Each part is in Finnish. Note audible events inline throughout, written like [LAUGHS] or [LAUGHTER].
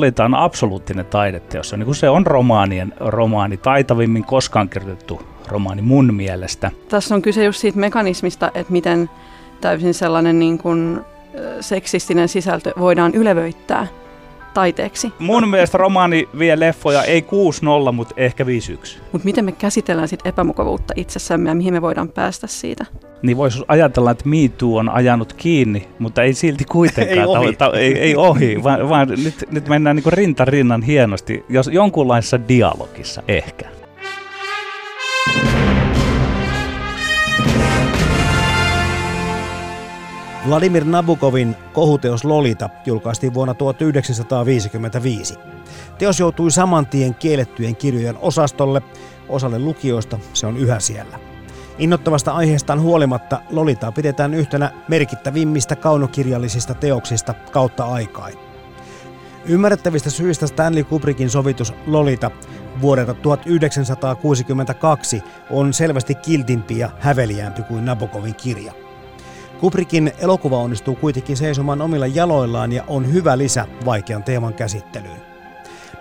Lolita on absoluuttinen taideteos. Niin kuin se on romaanien romaani, taitavimmin koskaan kirjoitettu romaani mun mielestä. Tässä on kyse just siitä mekanismista, että miten täysin sellainen niin kuin seksistinen sisältö voidaan ylevöittää taiteeksi. Mun mielestä romaani vie leffoja ei 6-0, mutta ehkä 5-1. Mutta miten me käsitellään sit epämukavuutta itsessämme ja mihin me voidaan päästä siitä? Niin voisi ajatella, että Me Too on ajanut kiinni, mutta ei silti kuitenkaan. [LAUGHS] ei, ohi. Ta- ei, ei ohi, [LAUGHS] vaan, vaan nyt, nyt mennään niin rinta rinnan hienosti, jos jonkunlaisessa dialogissa ehkä. Vladimir Nabokovin kohuteos Lolita julkaistiin vuonna 1955. Teos joutui saman tien kiellettyjen kirjojen osastolle. Osalle lukijoista se on yhä siellä. Innottavasta aiheestaan huolimatta Lolitaa pidetään yhtenä merkittävimmistä kaunokirjallisista teoksista kautta aikaan. Ymmärrettävistä syistä Stanley Kubrickin sovitus Lolita vuodelta 1962 on selvästi kiltimpi ja häveliämpi kuin Nabokovin kirja. Kubrickin elokuva onnistuu kuitenkin seisomaan omilla jaloillaan ja on hyvä lisä vaikean teeman käsittelyyn.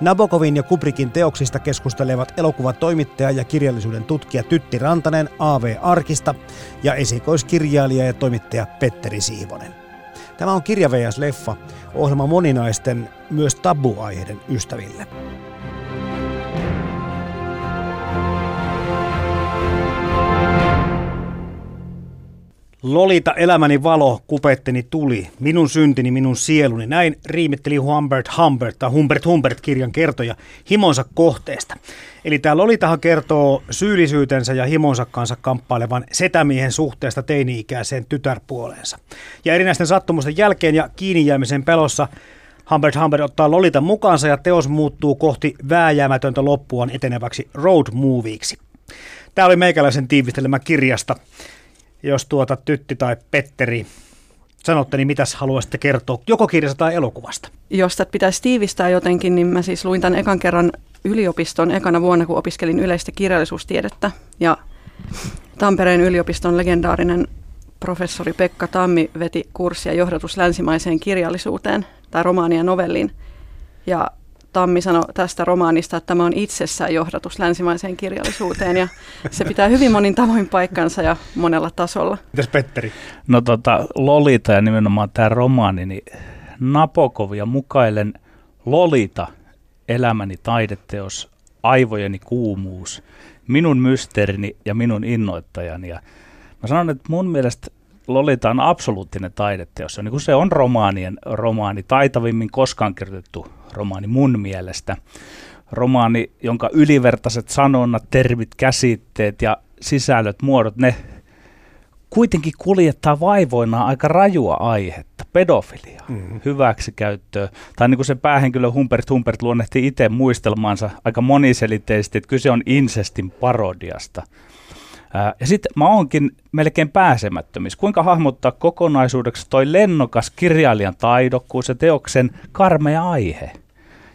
Nabokovin ja Kubrickin teoksista keskustelevat elokuvatoimittaja ja kirjallisuuden tutkija Tytti Rantanen A.V. Arkista ja esikoiskirjailija ja toimittaja Petteri Siivonen. Tämä on Kirja vs. Leffa, ohjelma moninaisten, myös tabuaiheiden ystäville. Lolita elämäni valo, kupetteni tuli, minun syntini, minun sieluni. Näin riimitteli Humbert Humbert tai Humbert Humbert kirjan kertoja himonsa kohteesta. Eli tämä Lolitahan kertoo syyllisyytensä ja himonsa kanssa kamppailevan setämiehen suhteesta teini-ikäiseen tytärpuoleensa. Ja erinäisten sattumusten jälkeen ja kiinni jäämisen pelossa Humbert Humbert ottaa Lolitan mukaansa ja teos muuttuu kohti vääjäämätöntä loppuaan eteneväksi road movieiksi. Tämä oli meikäläisen tiivistelemä kirjasta. Jos tuota Tytti tai Petteri sanotte, niin mitäs haluaisitte kertoa joko kirjasta tai elokuvasta? Jos tätä pitäisi tiivistää jotenkin, niin mä siis luin tämän ekan kerran yliopiston ekana vuonna, kun opiskelin yleistä kirjallisuustiedettä. Ja Tampereen yliopiston legendaarinen professori Pekka Tammi veti kurssia johdatus länsimaiseen kirjallisuuteen tai romaania novelliin. Ja Tammi sanoi tästä romaanista, että tämä on itsessään johdatus länsimaiseen kirjallisuuteen ja se pitää hyvin monin tavoin paikkansa ja monella tasolla. Mitäs Petteri? No tota, Lolita ja nimenomaan tämä romaani, niin Napokovia mukailen Lolita, elämäni taideteos, aivojeni kuumuus, minun mysteerini ja minun innoittajani. Ja mä sanon, että mun mielestä Lolita on absoluuttinen taideteos. Se on, niin kuin se on romaanien romaani, taitavimmin koskaan kirjoitettu romaani mun mielestä. Romaani, jonka ylivertaiset sanonnat, termit, käsitteet ja sisällöt, muodot, ne kuitenkin kuljettaa vaivoinaan aika rajua aihetta, pedofilia, mm-hmm. hyväksikäyttöä. Tai niin kuin se päähenkilö Humpert Humpert luonnehti itse muistelmaansa aika moniselitteisesti, että kyse on insestin parodiasta. Ja sitten mä oonkin melkein pääsemättömissä. Kuinka hahmottaa kokonaisuudeksi toi lennokas kirjailijan taidokkuus ja teoksen karmea aihe?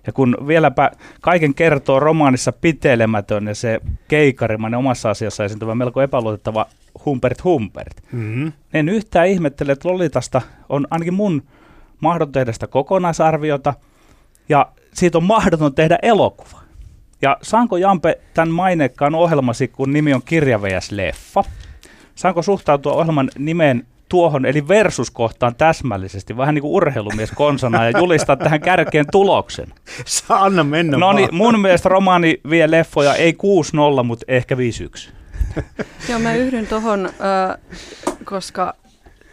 Ja kun vieläpä kaiken kertoo romaanissa pitelemätön ja se keikarimainen omassa asiassa esiintyvä melko epäluotettava Humpert Humpert, mm-hmm. en yhtään ihmettele, että Lolitasta on ainakin mun mahdoton tehdä sitä kokonaisarviota ja siitä on mahdoton tehdä elokuva. Ja saanko Jampe tämän mainekkaan ohjelmasi, kun nimi on Kirja vs. Leffa? Saanko suhtautua ohjelman nimeen tuohon, eli versuskohtaan täsmällisesti, vähän niin kuin urheilumies konsana, ja julistaa tähän kärkeen tuloksen. Saa anna mennä No niin, mun mielestä romaani vie leffoja ei 6-0, mutta ehkä 5-1. Joo, mä yhdyn tuohon, äh, koska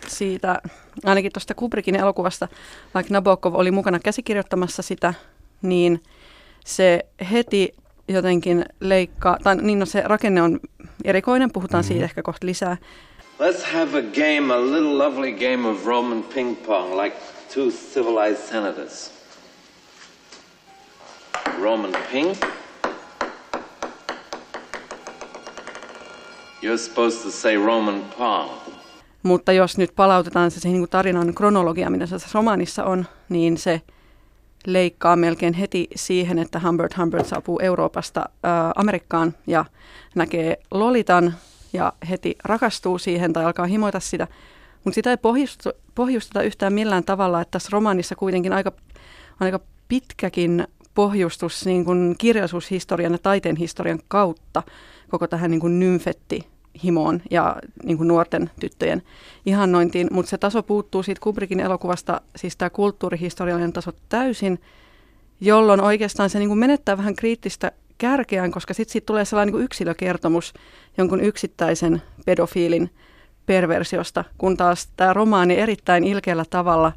siitä, ainakin tuosta Kubrickin elokuvasta, vaikka Nabokov oli mukana käsikirjoittamassa sitä, niin se heti jotenkin leikkaa, tai niin no se rakenne on erikoinen, puhutaan mm-hmm. siitä ehkä kohta lisää. Let's have a game, a little lovely game of Roman ping pong, like two civilized senators. Roman pink. You're supposed to say Roman pong. Mutta jos nyt palautetaan se siihen niin tarinan kronologia, mitä se romaanissa on, niin se leikkaa melkein heti siihen, että Humbert Humbert saapuu Euroopasta ää, Amerikkaan ja näkee Lolitan ja heti rakastuu siihen tai alkaa himoita sitä. Mutta sitä ei pohjusteta yhtään millään tavalla, että tässä romaanissa kuitenkin aika, aika pitkäkin pohjustus niin kuin kirjallisuushistorian ja taiteen historian kautta koko tähän niin nymfetti himoon ja niin kuin nuorten tyttöjen ihannointiin, mutta se taso puuttuu siitä Kubrickin elokuvasta, siis tämä kulttuurihistoriallinen taso täysin, jolloin oikeastaan se niin kuin menettää vähän kriittistä kärkeään, koska sitten siitä tulee sellainen niin yksilökertomus jonkun yksittäisen pedofiilin perversiosta, kun taas tämä romaani erittäin ilkeällä tavalla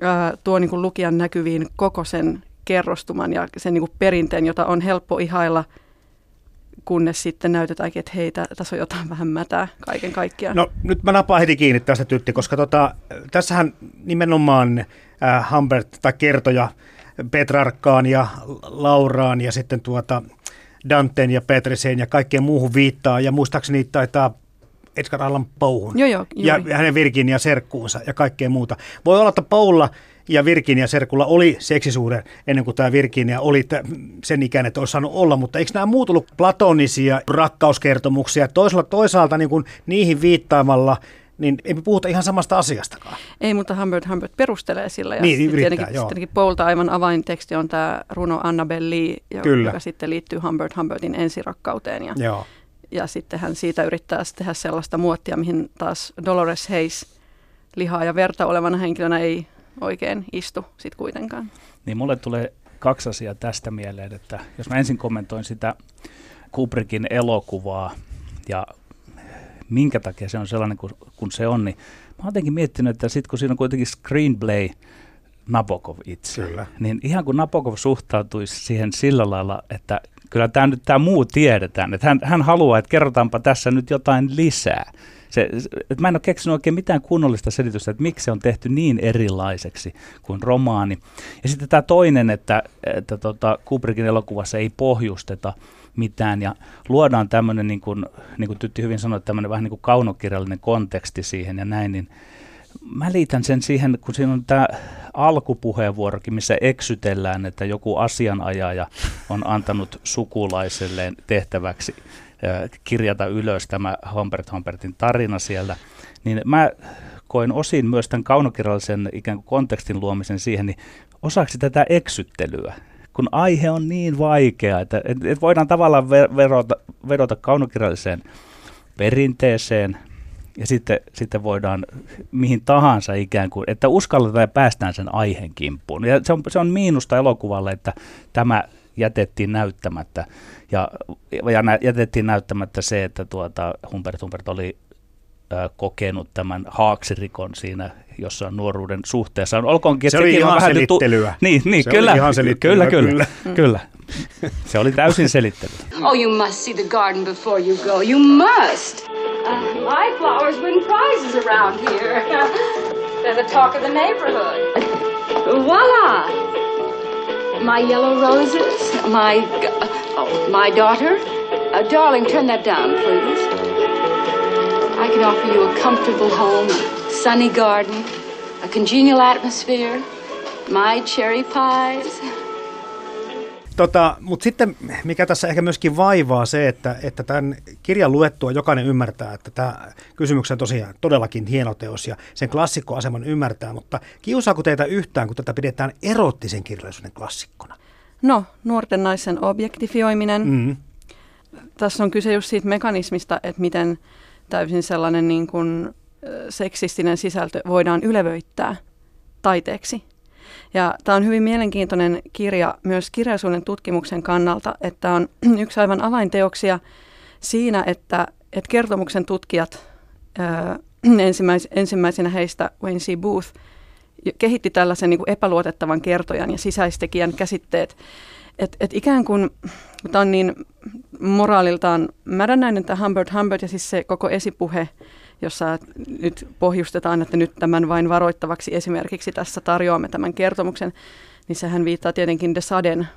ää, tuo niin kuin lukijan näkyviin koko sen kerrostuman ja sen niin kuin perinteen, jota on helppo ihailla, kunnes sitten näytetäänkin, että hei, tässä on jotain vähän mätää kaiken kaikkiaan. No nyt mä napaan heti kiinni tästä tytti, koska tota, tässähän nimenomaan äh, Humbert tai kertoja Petrarkkaan ja Lauraan ja sitten tuota Danteen ja Petriseen ja kaikkeen muuhun viittaa. Ja muistaakseni taitaa Edgar Allan Pouhun joo, joo, ja hänen Virginia serkkuunsa ja kaikkea muuta. Voi olla, että Poulla ja Virginia Serkulla oli seksisuhde ennen kuin tämä Virginia oli sen ikäinen, että olisi saanut olla, mutta eikö nämä muut ollut platonisia rakkauskertomuksia? Toisaalta, toisaalta niin kuin niihin viittaamalla niin ei me puhuta ihan samasta asiastakaan. Ei, mutta Humbert Humbert perustelee sillä. Ja niin, yrittää, tietenkin, joo. tietenkin Paulta aivan avainteksti on tämä runo Annabelle Lee, joka, Kyllä. joka sitten liittyy Humbert Humbertin ensirakkauteen. Ja, joo. ja sitten hän siitä yrittää tehdä sellaista muottia, mihin taas Dolores Hayes lihaa ja verta olevana henkilönä ei oikein istu sitten kuitenkaan. Niin mulle tulee kaksi asiaa tästä mieleen, että jos mä ensin kommentoin sitä Kubrickin elokuvaa ja minkä takia se on sellainen kuin, kun se on, niin mä oon jotenkin miettinyt, että sitten kun siinä on kuitenkin screenplay Nabokov itse, Kyllä. niin ihan kun Nabokov suhtautuisi siihen sillä lailla, että kyllä tämä nyt tämä muu tiedetään, että hän, hän haluaa, että kerrotaanpa tässä nyt jotain lisää. Se, että mä en ole keksinyt oikein mitään kunnollista selitystä, että miksi se on tehty niin erilaiseksi kuin romaani. Ja sitten tämä toinen, että, että tota, Kubrickin elokuvassa ei pohjusteta mitään ja luodaan tämmöinen, niin kuin, niin kuin Tytti hyvin sanoi, tämmöinen vähän niin kuin kaunokirjallinen konteksti siihen ja näin, niin mä liitän sen siihen, kun siinä on tämä alkupuheenvuorokin, missä eksytellään, että joku asianajaja on antanut sukulaiselleen tehtäväksi kirjata ylös tämä Humbert Humbertin tarina siellä, niin mä koin osin myös tämän kaunokirjallisen ikään kuin kontekstin luomisen siihen, niin osaksi tätä eksyttelyä, kun aihe on niin vaikea, että, että, että voidaan tavallaan verota, vedota kaunokirjalliseen perinteeseen, ja sitten, sitten voidaan mihin tahansa ikään kuin, että uskalletaan ja päästään sen aiheen kimppuun. Ja se on, se on miinusta elokuvalle, että tämä jätettiin näyttämättä. Ja, ja nä, jätettiin näyttämättä se, että tuota, Humbert Humbert oli ö, kokenut tämän haaksirikon siinä jossain nuoruuden suhteessa. Olkoonkin, se oli ihan vähän selittelyä. Tu- niin, niin se kyllä, oli ihan kyllä, kyllä, kyllä, [LAUGHS] kyllä. Se oli täysin selittelyä. Oh, you must see the garden before you go. You must. Uh, my flowers win prizes around here. [LAUGHS] They're the talk of the neighborhood. Voila! My yellow roses, my oh, my daughter. Uh, darling, turn that down, please. I can offer you a comfortable home, a sunny garden, a congenial atmosphere, my cherry pies. Tota, Mutta sitten mikä tässä ehkä myöskin vaivaa se, että, että tämän kirjan luettua jokainen ymmärtää, että tämä kysymyksen tosiaan todellakin hieno teos ja sen klassikkoaseman ymmärtää, mutta kiusaako teitä yhtään, kun tätä pidetään erottisen kirjallisuuden klassikkona? No, nuorten naisen objektifioiminen. Mm. Tässä on kyse just siitä mekanismista, että miten täysin sellainen niin kuin seksistinen sisältö voidaan ylevöittää taiteeksi. Ja tämä on hyvin mielenkiintoinen kirja myös kirjallisuuden tutkimuksen kannalta, että on [CLEARS THROAT] yksi aivan avainteoksia siinä, että, että kertomuksen tutkijat ö, [CLEARS THROAT] ensimmäis, ensimmäisenä heistä Wayne C. Booth kehitti tällaisen niin kuin epäluotettavan kertojan ja sisäistekijän käsitteet. Et, et ikään kuin, tämä on niin moraaliltaan mädännäinen tämä Humbert Humbert ja siis se koko esipuhe, jossa nyt pohjustetaan, että nyt tämän vain varoittavaksi esimerkiksi tässä tarjoamme tämän kertomuksen, niin sehän viittaa tietenkin De Saden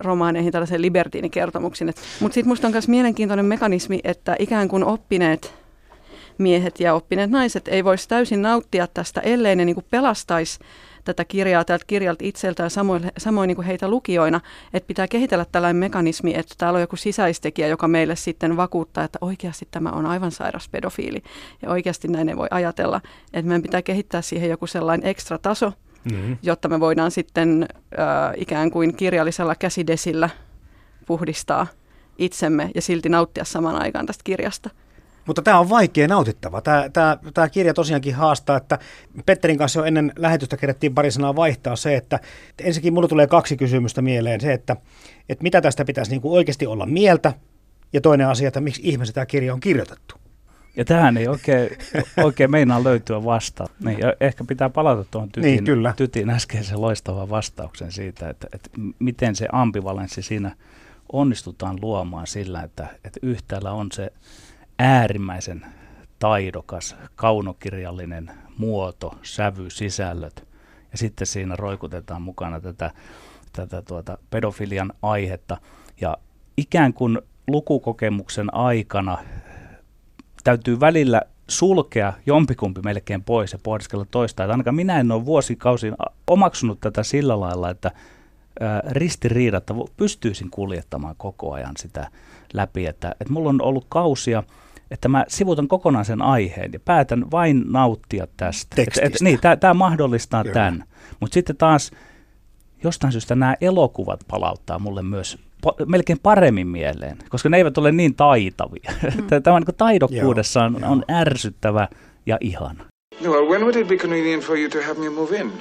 romaaneihin, tällaisen libertiinikertomuksiin. Mutta sitten minusta on myös mielenkiintoinen mekanismi, että ikään kuin oppineet miehet ja oppineet naiset ei voisi täysin nauttia tästä, ellei ne niin kuin pelastaisi tätä kirjaa tältä kirjalta itseltään samoin, samoin niin kuin heitä lukijoina, että pitää kehitellä tällainen mekanismi, että täällä on joku sisäistekijä, joka meille sitten vakuuttaa, että oikeasti tämä on aivan sairas pedofiili ja oikeasti näin ei voi ajatella, että meidän pitää kehittää siihen joku sellainen ekstra taso, mm-hmm. jotta me voidaan sitten äh, ikään kuin kirjallisella käsidesillä puhdistaa itsemme ja silti nauttia saman aikaan tästä kirjasta. Mutta tämä on vaikea nautittava. Tämä, tämä, tämä kirja tosiaankin haastaa, että Petterin kanssa jo ennen lähetystä kerättiin pari sanaa vaihtaa se, että ensinnäkin mulle tulee kaksi kysymystä mieleen. Se, että, että mitä tästä pitäisi niin kuin oikeasti olla mieltä, ja toinen asia, että miksi ihmiset tämä kirja on kirjoitettu. Ja tähän ei oikein, [LAUGHS] oikein meinaa löytyä vasta. Niin, ja ehkä pitää palata tuohon tytin, niin, kyllä. tytin äskeisen loistavan vastauksen siitä, että, että miten se ambivalenssi siinä onnistutaan luomaan sillä, että, että yhtäällä on se äärimmäisen taidokas, kaunokirjallinen muoto, sävy, sisällöt. Ja sitten siinä roikutetaan mukana tätä, tätä tuota pedofilian aihetta. Ja ikään kuin lukukokemuksen aikana täytyy välillä sulkea jompikumpi melkein pois ja pohdiskella toista. Että ainakaan minä en ole vuosikausin omaksunut tätä sillä lailla, että ristiriidatta pystyisin kuljettamaan koko ajan sitä läpi. Että, että mulla on ollut kausia, että mä sivutan kokonaan sen aiheen ja päätän vain nauttia tästä. Tekstistä. Et, et, niin, tämä mahdollistaa Kyllä. tämän. Mutta sitten taas jostain syystä nämä elokuvat palauttaa mulle myös po- melkein paremmin mieleen, koska ne eivät ole niin taitavia. [LAUGHS] Mm. Tämä niin taidokkuudessa on, on ärsyttävä ja ihana. Well, when would it be convenient for you to have me move in?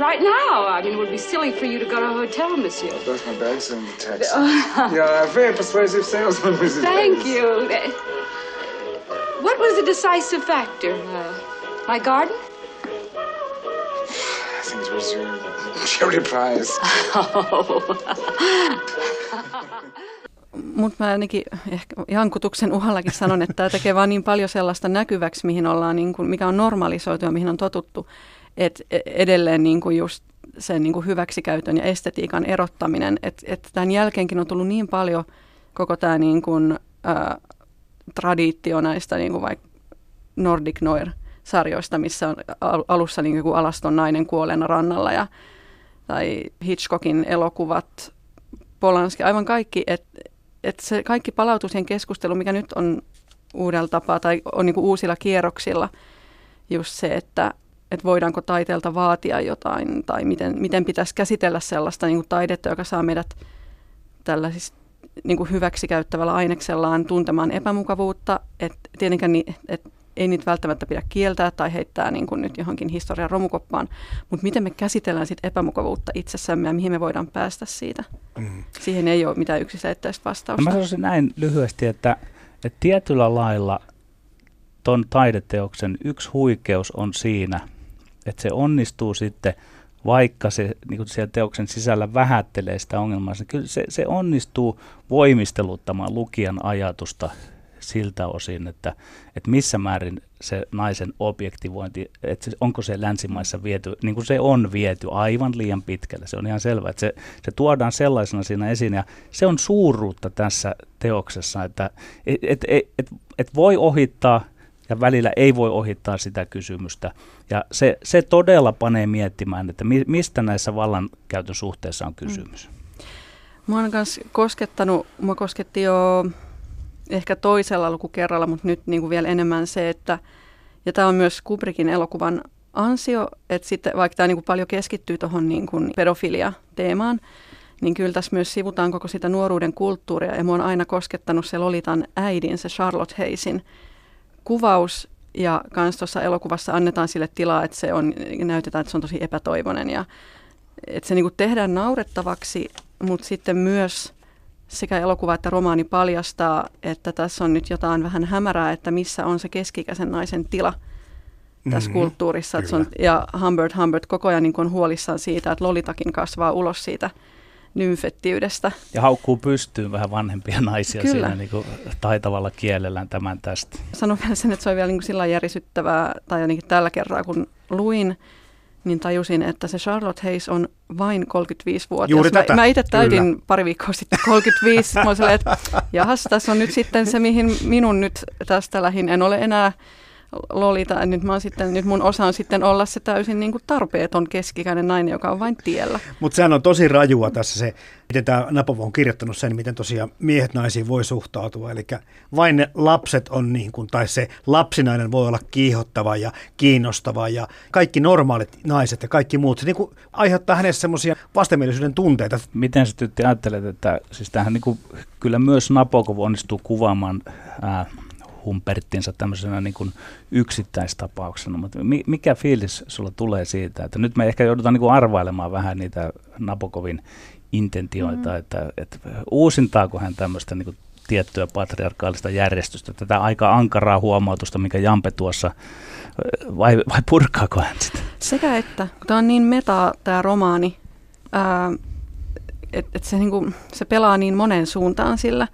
Right now. I mean, it would be silly for you to go to a hotel, monsieur. That's my bags in the [LAUGHS] taxi. yeah, a very persuasive salesman, Mrs. Thank Banks. you. What was the decisive factor? Uh, my garden? I think it was your cherry prize. Mutta mä ainakin ehkä jankutuksen uhallakin sanon, että tämä tekee vaan niin paljon sellaista näkyväksi, mihin ollaan, niin kuin, mikä on normalisoitu ja mihin on totuttu että e, edelleen niin kuin just sen niin kuin hyväksikäytön ja estetiikan erottaminen, että että tämän jälkeenkin on tullut niin paljon koko tämä niin kuin, ä, traditio näistä niin kuin vaikka Nordic Noir-sarjoista, missä on alussa niin kuin alaston nainen kuolleena rannalla ja, tai Hitchcockin elokuvat, Polanski, aivan kaikki, että et se kaikki palautuu siihen keskusteluun, mikä nyt on uudella tapaa tai on niin kuin uusilla kierroksilla, just se, että että voidaanko taiteelta vaatia jotain tai miten, miten pitäisi käsitellä sellaista niin kuin taidetta, joka saa meidät tällaisista niin kuin hyväksikäyttävällä aineksellaan tuntemaan epämukavuutta. Et tietenkään ni, et ei niitä välttämättä pidä kieltää tai heittää niin kuin nyt johonkin historian romukoppaan, mutta miten me käsitellään sit epämukavuutta itsessämme ja mihin me voidaan päästä siitä. Mm. Siihen ei ole mitään yksiselitteistä vastausta. No mä sanoisin näin lyhyesti, että, että tietyllä lailla ton taideteoksen yksi huikeus on siinä, että se onnistuu sitten, vaikka se niin kuin siellä teoksen sisällä vähättelee sitä ongelmaa, niin kyllä se, se onnistuu voimisteluttamaan lukijan ajatusta siltä osin, että, että missä määrin se naisen objektivointi, että se, onko se länsimaissa viety, niin kuin se on viety aivan liian pitkälle. Se on ihan selvä, että se, se tuodaan sellaisena siinä esiin ja se on suuruutta tässä teoksessa, että et, et, et, et, voi ohittaa ja välillä ei voi ohittaa sitä kysymystä. Ja se, se todella panee miettimään, että mi, mistä näissä vallankäytön suhteissa on kysymys. Mm. Mua on myös koskettanut, mua kosketti jo ehkä toisella lukukerralla, mutta nyt niin kuin vielä enemmän se, että, ja tämä on myös Kubrickin elokuvan ansio, että sitten vaikka tämä niin kuin paljon keskittyy tuohon niin kuin pedofilia-teemaan, niin kyllä tässä myös sivutaan koko sitä nuoruuden kulttuuria, ja mua on aina koskettanut se Lolitan äidin, se Charlotte Hayesin kuvaus, ja kans tuossa elokuvassa annetaan sille tilaa, että se on, näytetään, että se on tosi epätoivoinen ja että se niinku tehdään naurettavaksi, mutta sitten myös sekä elokuva että romaani paljastaa, että tässä on nyt jotain vähän hämärää, että missä on se keskikäisen naisen tila tässä mm-hmm, kulttuurissa. Että se on, ja Humbert Humbert koko ajan niin on huolissaan siitä, että Lolitakin kasvaa ulos siitä nymfettiydestä. Ja haukkuu pystyyn vähän vanhempia naisia Kyllä. siinä niin kuin taitavalla kielellään tämän tästä. Sanon vielä sen, että se on vielä niin sillä järisyttävää, tai ainakin tällä kertaa kun luin, niin tajusin, että se Charlotte Hayes on vain 35-vuotias. Juuri tätä. Mä, mä itse täytin Kyllä. pari viikkoa sitten 35. mä olin että jahas, tässä on nyt sitten se, mihin minun nyt tästä lähin. En ole enää lolita. Nyt, mä sitten, nyt mun osa on sitten olla se täysin niin kuin tarpeeton keskikäinen nainen, joka on vain tiellä. Mutta sehän on tosi rajua tässä se, miten tämä Napov on kirjoittanut sen, miten tosiaan miehet naisiin voi suhtautua. Eli vain ne lapset on niin kuin, tai se lapsinainen voi olla kiihottava ja kiinnostava ja kaikki normaalit naiset ja kaikki muut. Se niin kuin aiheuttaa hänessä semmoisia vastenmielisyyden tunteita. Miten sä tytti ajattelet, että siis tähän niin kuin, kyllä myös Napokov onnistuu kuvaamaan ää, Humperttinsa tämmöisenä niin kuin yksittäistapauksena, mutta mikä fiilis sulla tulee siitä, että nyt me ehkä joudutaan niin kuin arvailemaan vähän niitä Nabokovin intentioita, mm-hmm. että, että uusintaako hän tämmöistä niin kuin tiettyä patriarkaalista järjestystä, tätä aika ankaraa huomautusta, mikä Jampe tuossa, vai, vai purkaako hän sitä? Sekä että, kun tämä on niin meta tämä romaani, että et se, niinku, se pelaa niin monen suuntaan sillä,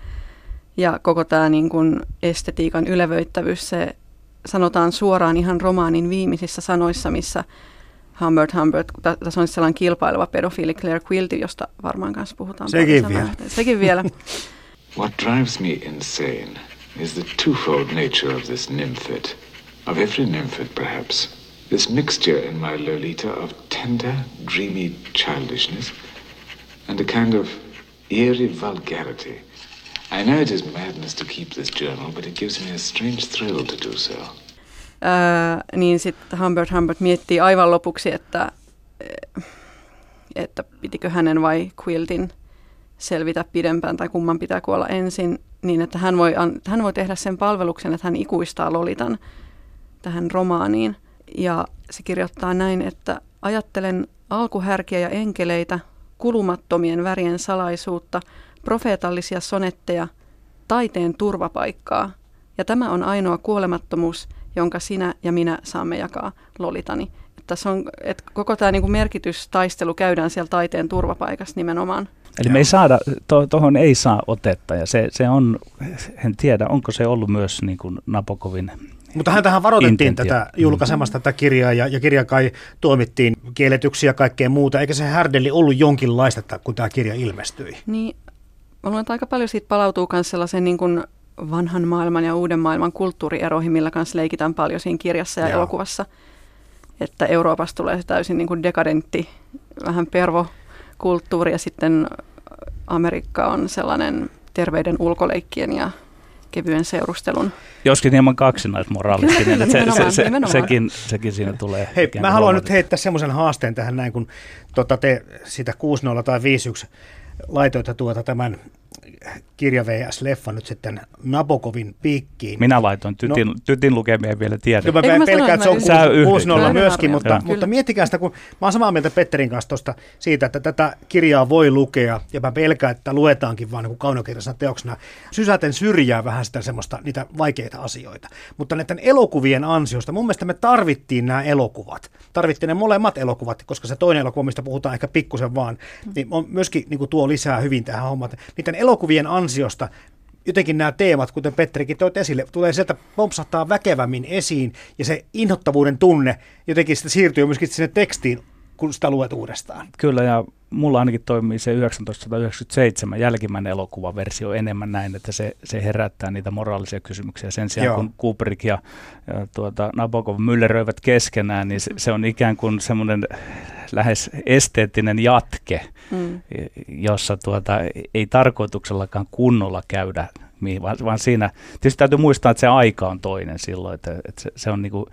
ja koko tämä niin kuin estetiikan ylevöittävyys, se sanotaan suoraan ihan romaanin viimeisissä sanoissa, missä Humbert Humbert, tässä on sellainen kilpaileva pedofiili Claire Quilty, josta varmaan kanssa puhutaan. Sekin vielä. Sekin vielä. [LAUGHS] What drives me insane is the twofold nature of this nymphet, of every nymphet perhaps. This mixture in my Lolita of tender, dreamy childishness and a kind of eerie vulgarity. I know it is madness to keep this journal, but it gives me a strange thrill to do so. Öö, niin sitten Humbert Humbert miettii aivan lopuksi, että, että pitikö hänen vai Quiltin selvitä pidempään tai kumman pitää kuolla ensin, niin että hän voi, hän voi tehdä sen palveluksen, että hän ikuistaa Lolitan tähän romaaniin. Ja se kirjoittaa näin, että ajattelen alkuhärkiä ja enkeleitä, kulumattomien värien salaisuutta – profeetallisia sonetteja, taiteen turvapaikkaa, ja tämä on ainoa kuolemattomuus, jonka sinä ja minä saamme jakaa, Lolitani. Että tässä on, että koko tämä niin merkitystaistelu käydään siellä taiteen turvapaikassa nimenomaan. Eli me ei saada, tuohon to, ei saa otetta, ja se, se on, en tiedä, onko se ollut myös niin kuin Napokovin mutta hän tähän varoitettiin intentio. tätä julkaisemasta tätä kirjaa ja, ja kirja kai tuomittiin kielletyksi ja kaikkea muuta. Eikä se härdelli ollut jonkinlaista, kun tämä kirja ilmestyi? Niin, Mä luulen, että aika paljon siitä palautuu myös sellaisen niin kuin vanhan maailman ja uuden maailman kulttuurieroihin, millä kanssa leikitään paljon siinä kirjassa ja Joo. elokuvassa. Että Euroopasta tulee se täysin niin kuin dekadentti, vähän pervokulttuuri ja sitten Amerikka on sellainen terveyden ulkoleikkien ja kevyen seurustelun. Joskin hieman kaksinaismoraalistinen, että se, se, se, sekin, sekin siinä tulee. Hei, mä haluan nyt heittää semmoisen haasteen tähän näin, kun tota, te sitä 6-0 tai 5-1 laitoit tuota tämän kirja VS-leffa nyt sitten Nabokovin piikkiin. Minä laitoin tytin, no, tytin lukemia vielä tiedä. Mä, mä pelkään, että se on 6-0 myöskin, mutta, mutta miettikää sitä, kun mä oon samaa mieltä Petterin kanssa tosta, siitä, että tätä kirjaa voi lukea, ja mä pelkään, että luetaankin vaan niin kaunokirjasena teoksena, sysäten syrjää vähän sitä semmoista, niitä vaikeita asioita. Mutta näiden elokuvien ansiosta, mun mielestä me tarvittiin nämä elokuvat. Tarvittiin ne molemmat elokuvat, koska se toinen elokuva, mistä puhutaan ehkä pikkusen vaan, niin on myöskin niin kuin tuo lisää hyvin tähän hommaan. Niiden elokuvien ansiosta jotenkin nämä teemat, kuten Petterikin toit esille, tulee sieltä pompsahtaa väkevämmin esiin ja se inhottavuuden tunne jotenkin sitä siirtyy myöskin sinne tekstiin, kun sitä luet uudestaan. Kyllä ja mulla ainakin toimii se 1997 jälkimmäinen elokuvaversio enemmän näin, että se, se herättää niitä moraalisia kysymyksiä. Sen sijaan Joo. kun Kubrick ja, ja tuota, Nabokov mylleröivät keskenään, niin se, se on ikään kuin semmoinen lähes esteettinen jatke, mm. jossa tuota, ei tarkoituksellakaan kunnolla käydä vaan, vaan siinä, tietysti täytyy muistaa, että se aika on toinen silloin, että, että se, se on niin kuin,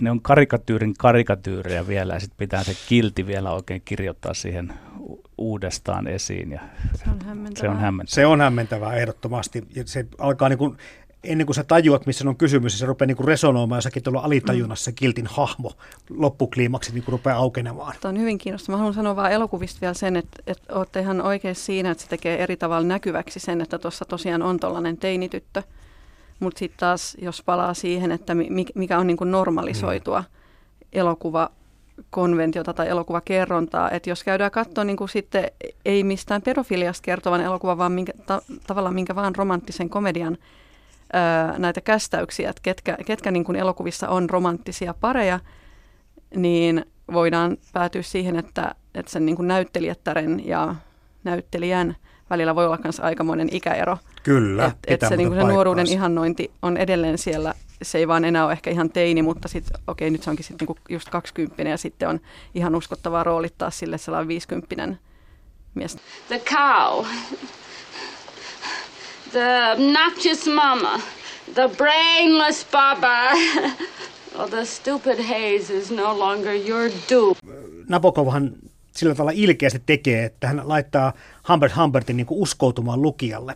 ne on karikatyyrin karikatyyrejä vielä ja sitten pitää se kilti vielä oikein kirjoittaa siihen uudestaan esiin. Ja se on hämmentävää. Se on hämmentävää, se on hämmentävää ehdottomasti. Ja se alkaa niin kuin ennen kuin sä tajuat, missä on kysymys, se rupeaa niin resonoimaan jossakin tuolla alitajunnassa se kiltin hahmo loppukliimaksi niin rupeaa aukenemaan. Tämä on hyvin kiinnostavaa. Mä haluan sanoa vaan elokuvista vielä sen, että, että olette ihan oikein siinä, että se tekee eri tavalla näkyväksi sen, että tuossa tosiaan on tuollainen teinityttö. Mutta sitten taas, jos palaa siihen, että mikä on niin kuin normalisoitua mm. elokuva konventiota tai elokuvakerrontaa, että jos käydään katsoa niin kuin sitten ei mistään pedofiliasta kertovan elokuvan, vaan minkä, ta, tavallaan minkä vaan romanttisen komedian näitä kästäyksiä, että ketkä, ketkä niin kuin elokuvissa on romanttisia pareja, niin voidaan päätyä siihen, että, että sen niin kuin näyttelijättären ja näyttelijän välillä voi olla myös aikamoinen ikäero. Kyllä. Että et se, niin se nuoruuden ihannointi on edelleen siellä se ei vaan enää ole ehkä ihan teini, mutta sitten okei, okay, nyt se onkin sitten niinku just 20 ja sitten on ihan uskottavaa roolittaa sille sellainen 50 mies. The cow. The obnoxious mama. The brainless baba. well, [LAUGHS] the stupid haze is no longer your dupe. Nabokovhan sillä tavalla ilkeästi tekee, että hän laittaa Humbert Humbertin niin uskoutumaan lukijalle.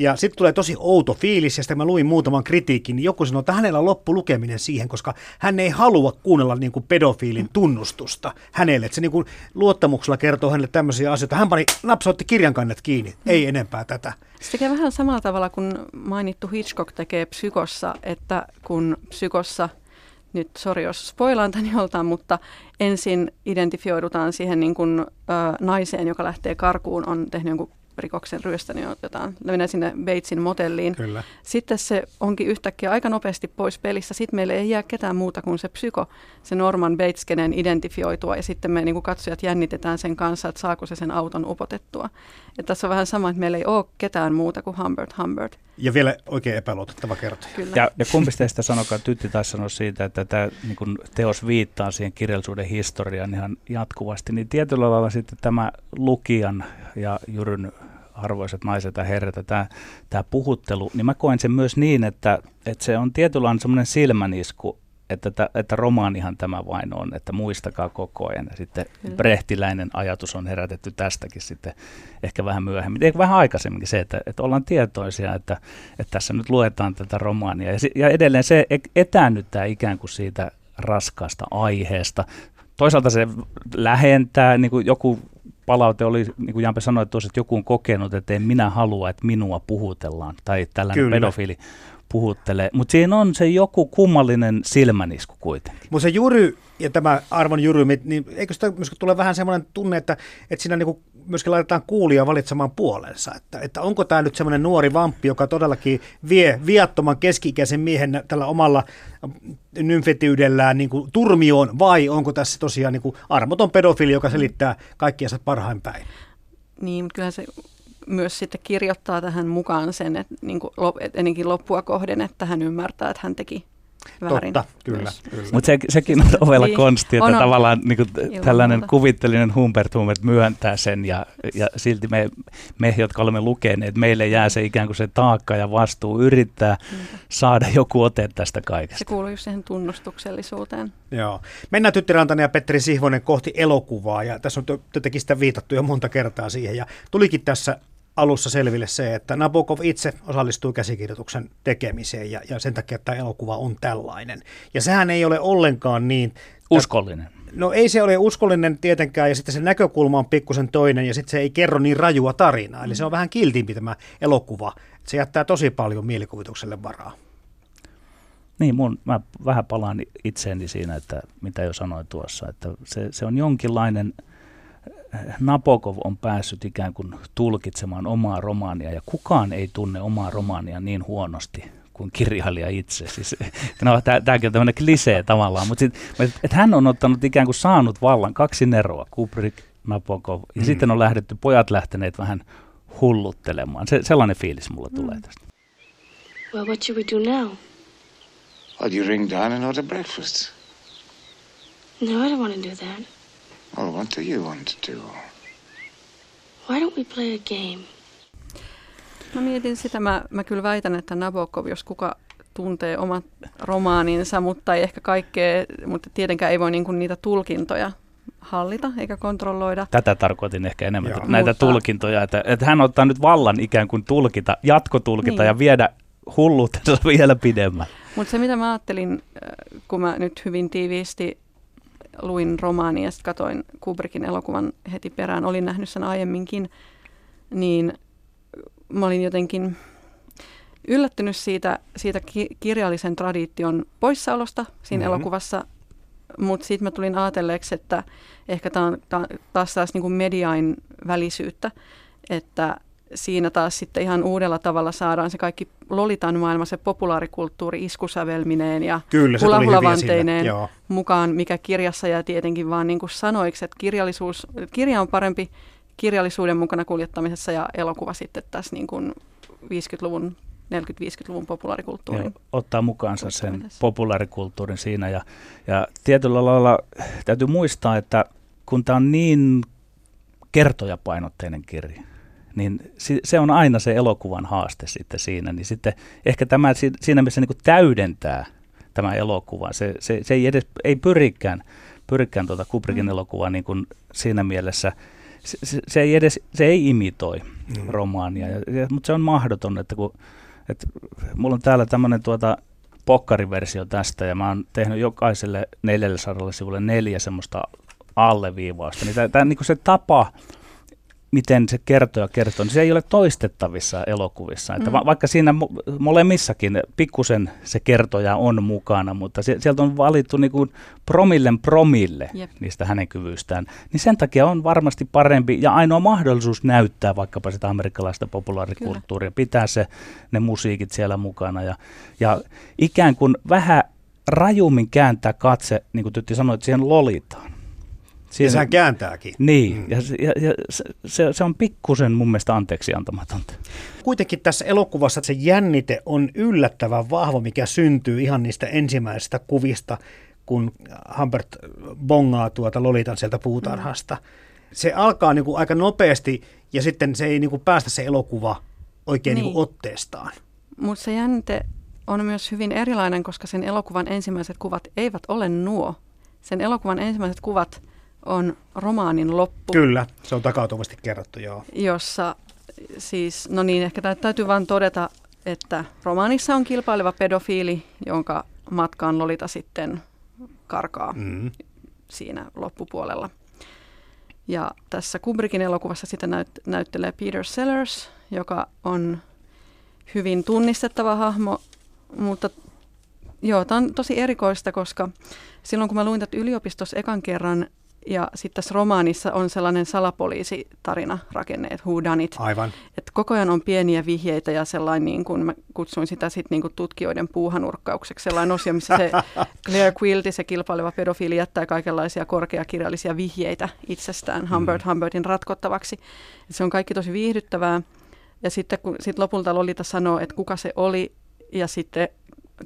Ja sitten tulee tosi outo fiilis, ja sitten mä luin muutaman kritiikin, niin joku sanoi, että hänellä on loppu lukeminen siihen, koska hän ei halua kuunnella niin kuin pedofiilin tunnustusta hänelle. Että se niin kuin luottamuksella kertoo hänelle tämmöisiä asioita. Hän pani, napsautti kirjankannet kiinni, ei enempää tätä. Se tekee vähän samalla tavalla kuin mainittu Hitchcock tekee psykossa, että kun psykossa nyt sori jos spoilaan tämän joltain, mutta ensin identifioidutaan siihen niin kuin, ö, naiseen, joka lähtee karkuun, on tehnyt jonkun rikoksen ryöstänyt jotain, mennään sinne Batesin motelliin. Kyllä. Sitten se onkin yhtäkkiä aika nopeasti pois pelissä. Sitten meille ei jää ketään muuta kuin se psyko, se Norman Bates, kenen identifioitua. Ja sitten me niin kuin katsojat jännitetään sen kanssa, että saako se sen auton upotettua. Ja tässä on vähän sama, että meillä ei ole ketään muuta kuin Humbert Humbert. Ja vielä oikein epäluotettava kertoja. Kyllä. Ja, ja kumpi teistä sanokaa, Tytti taisi sanoa siitä, että tämä niin kun teos viittaa siihen kirjallisuuden historiaan ihan jatkuvasti, niin tietyllä lailla sitten tämä lukijan ja Jyryn arvoisat naiset ja herrat, tämä, tämä puhuttelu, niin mä koen sen myös niin, että, että se on tietynlainen semmoinen silmänisku, että, että romaanihan tämä vain on, että muistakaa koko ajan. Ja sitten Kyllä. brehtiläinen ajatus on herätetty tästäkin sitten ehkä vähän myöhemmin, ehkä vähän aikaisemminkin se, että, että ollaan tietoisia, että, että tässä nyt luetaan tätä romaania. Ja, ja edelleen se e-, etäännyttää ikään kuin siitä raskaasta aiheesta. Toisaalta se lähentää, niin kuin joku palaute oli, niin kuin Jampe sanoi tuossa, että joku on kokenut, että en minä halua, että minua puhutellaan, tai tällainen Kyllä. pedofiili puhuttelee. Mutta siinä on se joku kummallinen silmänisku kuitenkin. Mutta se Jury ja tämä Arvon Jury, niin eikö sitä myös tule vähän semmoinen tunne, että, että siinä niinku myöskin laitetaan kuulia valitsemaan puolensa. Että, että onko tämä nyt semmoinen nuori vamppi, joka todellakin vie viattoman keski-ikäisen miehen tällä omalla nymfetiydellään niin kuin turmioon, vai onko tässä tosiaan niin kuin armoton pedofili, joka selittää kaikkiansa parhain päin? Niin, mutta kyllähän se myös sitten kirjoittaa tähän mukaan sen, että niin kuin, ennenkin loppua kohden, että hän ymmärtää, että hän teki väärin. Totta, kyllä. kyllä. Mutta se, sekin on ovella niin, konsti, että on, tavallaan niin kuin, tällainen muuta. kuvittelinen Humbert Humbert myöntää sen ja, ja silti me, me, jotka olemme lukeneet, meille jää se ikään kuin se taakka ja vastuu yrittää Niinpä. saada joku ote tästä kaikesta. Se kuuluu just siihen tunnustuksellisuuteen. Joo. Mennään Tytti Rantanen ja Petteri Sihvonen kohti elokuvaa ja tässä on tietenkin sitä viitattu jo monta kertaa siihen ja tulikin tässä alussa selville se, että Nabokov itse osallistuu käsikirjoituksen tekemiseen ja, ja sen takia tämä elokuva on tällainen. Ja sehän ei ole ollenkaan niin... Uskollinen. No ei se ole uskollinen tietenkään ja sitten se näkökulma on pikkusen toinen ja sitten se ei kerro niin rajua tarinaa. Eli se on vähän kiltimpi tämä elokuva. Se jättää tosi paljon mielikuvitukselle varaa. Niin, mun, mä vähän palaan itseeni siinä, että mitä jo sanoin tuossa, että se, se on jonkinlainen – Napokov on päässyt ikään kuin tulkitsemaan omaa romaania ja kukaan ei tunne omaa romaania niin huonosti kuin kirjailija itse. Siis, no, tämäkin on tämmöinen klisee tavallaan, mutta sit, et hän on ottanut ikään kuin saanut vallan kaksi neroa, Kubrick, Napokov, ja mm. sitten on lähdetty, pojat lähteneet vähän hulluttelemaan. Se, sellainen fiilis mulla mm. tulee tästä. Well, what should we do now? Well, you ring down and order breakfast. No, I don't want to do that. Well, what do you want to do? Why don't we play a game? Mä mietin sitä, mä, mä kyllä väitän, että Nabokov, jos kuka tuntee omat romaaninsa, mutta ei ehkä kaikkea, mutta tietenkään ei voi niinku niitä tulkintoja hallita eikä kontrolloida. Tätä tarkoitin ehkä enemmän, Joo. näitä mutta... tulkintoja, että, että hän ottaa nyt vallan ikään kuin tulkita, jatkotulkita niin. ja viedä hulluutensa [LAUGHS] vielä pidemmän. Mutta se mitä mä ajattelin, äh, kun mä nyt hyvin tiiviisti luin romaania ja sitten katsoin Kubrickin elokuvan heti perään, olin nähnyt sen aiemminkin, niin mä olin jotenkin yllättynyt siitä, siitä ki- kirjallisen tradition poissaolosta siinä mm-hmm. elokuvassa, mutta sitten mä tulin ajatelleeksi, että ehkä tämä on taas taas niin kuin mediain välisyyttä, että siinä taas sitten ihan uudella tavalla saadaan se kaikki Lolitan maailma, se populaarikulttuuri iskusävelmineen ja hulahulavanteineen mukaan, mikä kirjassa ja tietenkin vaan niin kuin sanoiksi, että kirjallisuus, kirja on parempi kirjallisuuden mukana kuljettamisessa ja elokuva sitten tässä niin kuin 50-luvun 40-50-luvun populaarikulttuurin. Ja ottaa mukaansa sen populaarikulttuurin siinä ja, ja tietyllä lailla täytyy muistaa, että kun tämä on niin kertojapainotteinen kirja, niin se on aina se elokuvan haaste sitten siinä, niin sitten ehkä tämä siinä mielessä niin täydentää tämä elokuva. Se, se, se ei edes ei pyrikään, pyrikään tuota Kubrickin mm. elokuvaa niin kuin siinä mielessä, se, se, se, ei edes, se ei imitoi mm. romaania, ja, ja, mutta se on mahdoton, että kun, että mulla on täällä tämmöinen tuota pokkariversio tästä, ja mä oon tehnyt jokaiselle 400 sivulle neljä semmoista alleviivausta, niin tämä, tämä niin se tapa, miten se kertoo ja kertoo, niin se ei ole toistettavissa elokuvissa. Että mm. va- vaikka siinä mo- molemmissakin pikkusen se kertoja on mukana, mutta se, sieltä on valittu niin kuin promillen promille Jep. niistä hänen kyvystään, niin sen takia on varmasti parempi ja ainoa mahdollisuus näyttää vaikkapa sitä amerikkalaista populaarikulttuuria, Kyllä. pitää se, ne musiikit siellä mukana ja, ja ikään kuin vähän rajummin kääntää katse, niin kuin Tytti sanoi, että siihen lolitaan. Siinä, ja sehän kääntääkin. Niin, mm. ja, ja, ja se, se on pikkusen mun mielestä anteeksi antamatonta. Kuitenkin tässä elokuvassa se jännite on yllättävän vahva, mikä syntyy ihan niistä ensimmäisistä kuvista, kun Humbert bongaa tuota Lolitan sieltä puutarhasta. Mm. Se alkaa niin kuin aika nopeasti ja sitten se ei niin kuin päästä se elokuva oikein niin. Niin kuin otteestaan. Mutta se jännite on myös hyvin erilainen, koska sen elokuvan ensimmäiset kuvat eivät ole nuo. Sen elokuvan ensimmäiset kuvat on romaanin loppu. Kyllä, se on takautuvasti kerrottu, joo. Jossa siis, no niin, ehkä täytyy vain todeta, että romaanissa on kilpaileva pedofiili, jonka matkaan Lolita sitten karkaa mm. siinä loppupuolella. Ja tässä Kubrickin elokuvassa sitä näyt- näyttelee Peter Sellers, joka on hyvin tunnistettava hahmo, mutta joo, tämä on tosi erikoista, koska silloin kun mä luin tätä yliopistossa ekan kerran, ja sitten tässä romaanissa on sellainen salapoliisitarina rakenne, että who done it. Aivan. Et koko ajan on pieniä vihjeitä ja sellainen, niin kuin, mä kutsuin sitä sit niin kuin tutkijoiden puuhanurkkaukseksi, sellainen osio, missä se [LAUGHS] Claire Quilty, se kilpaileva pedofiili, jättää kaikenlaisia korkeakirjallisia vihjeitä itsestään Humbert mm. Humbertin ratkottavaksi. Et se on kaikki tosi viihdyttävää. Ja sitten kun sit lopulta Lolita sanoo, että kuka se oli, ja sitten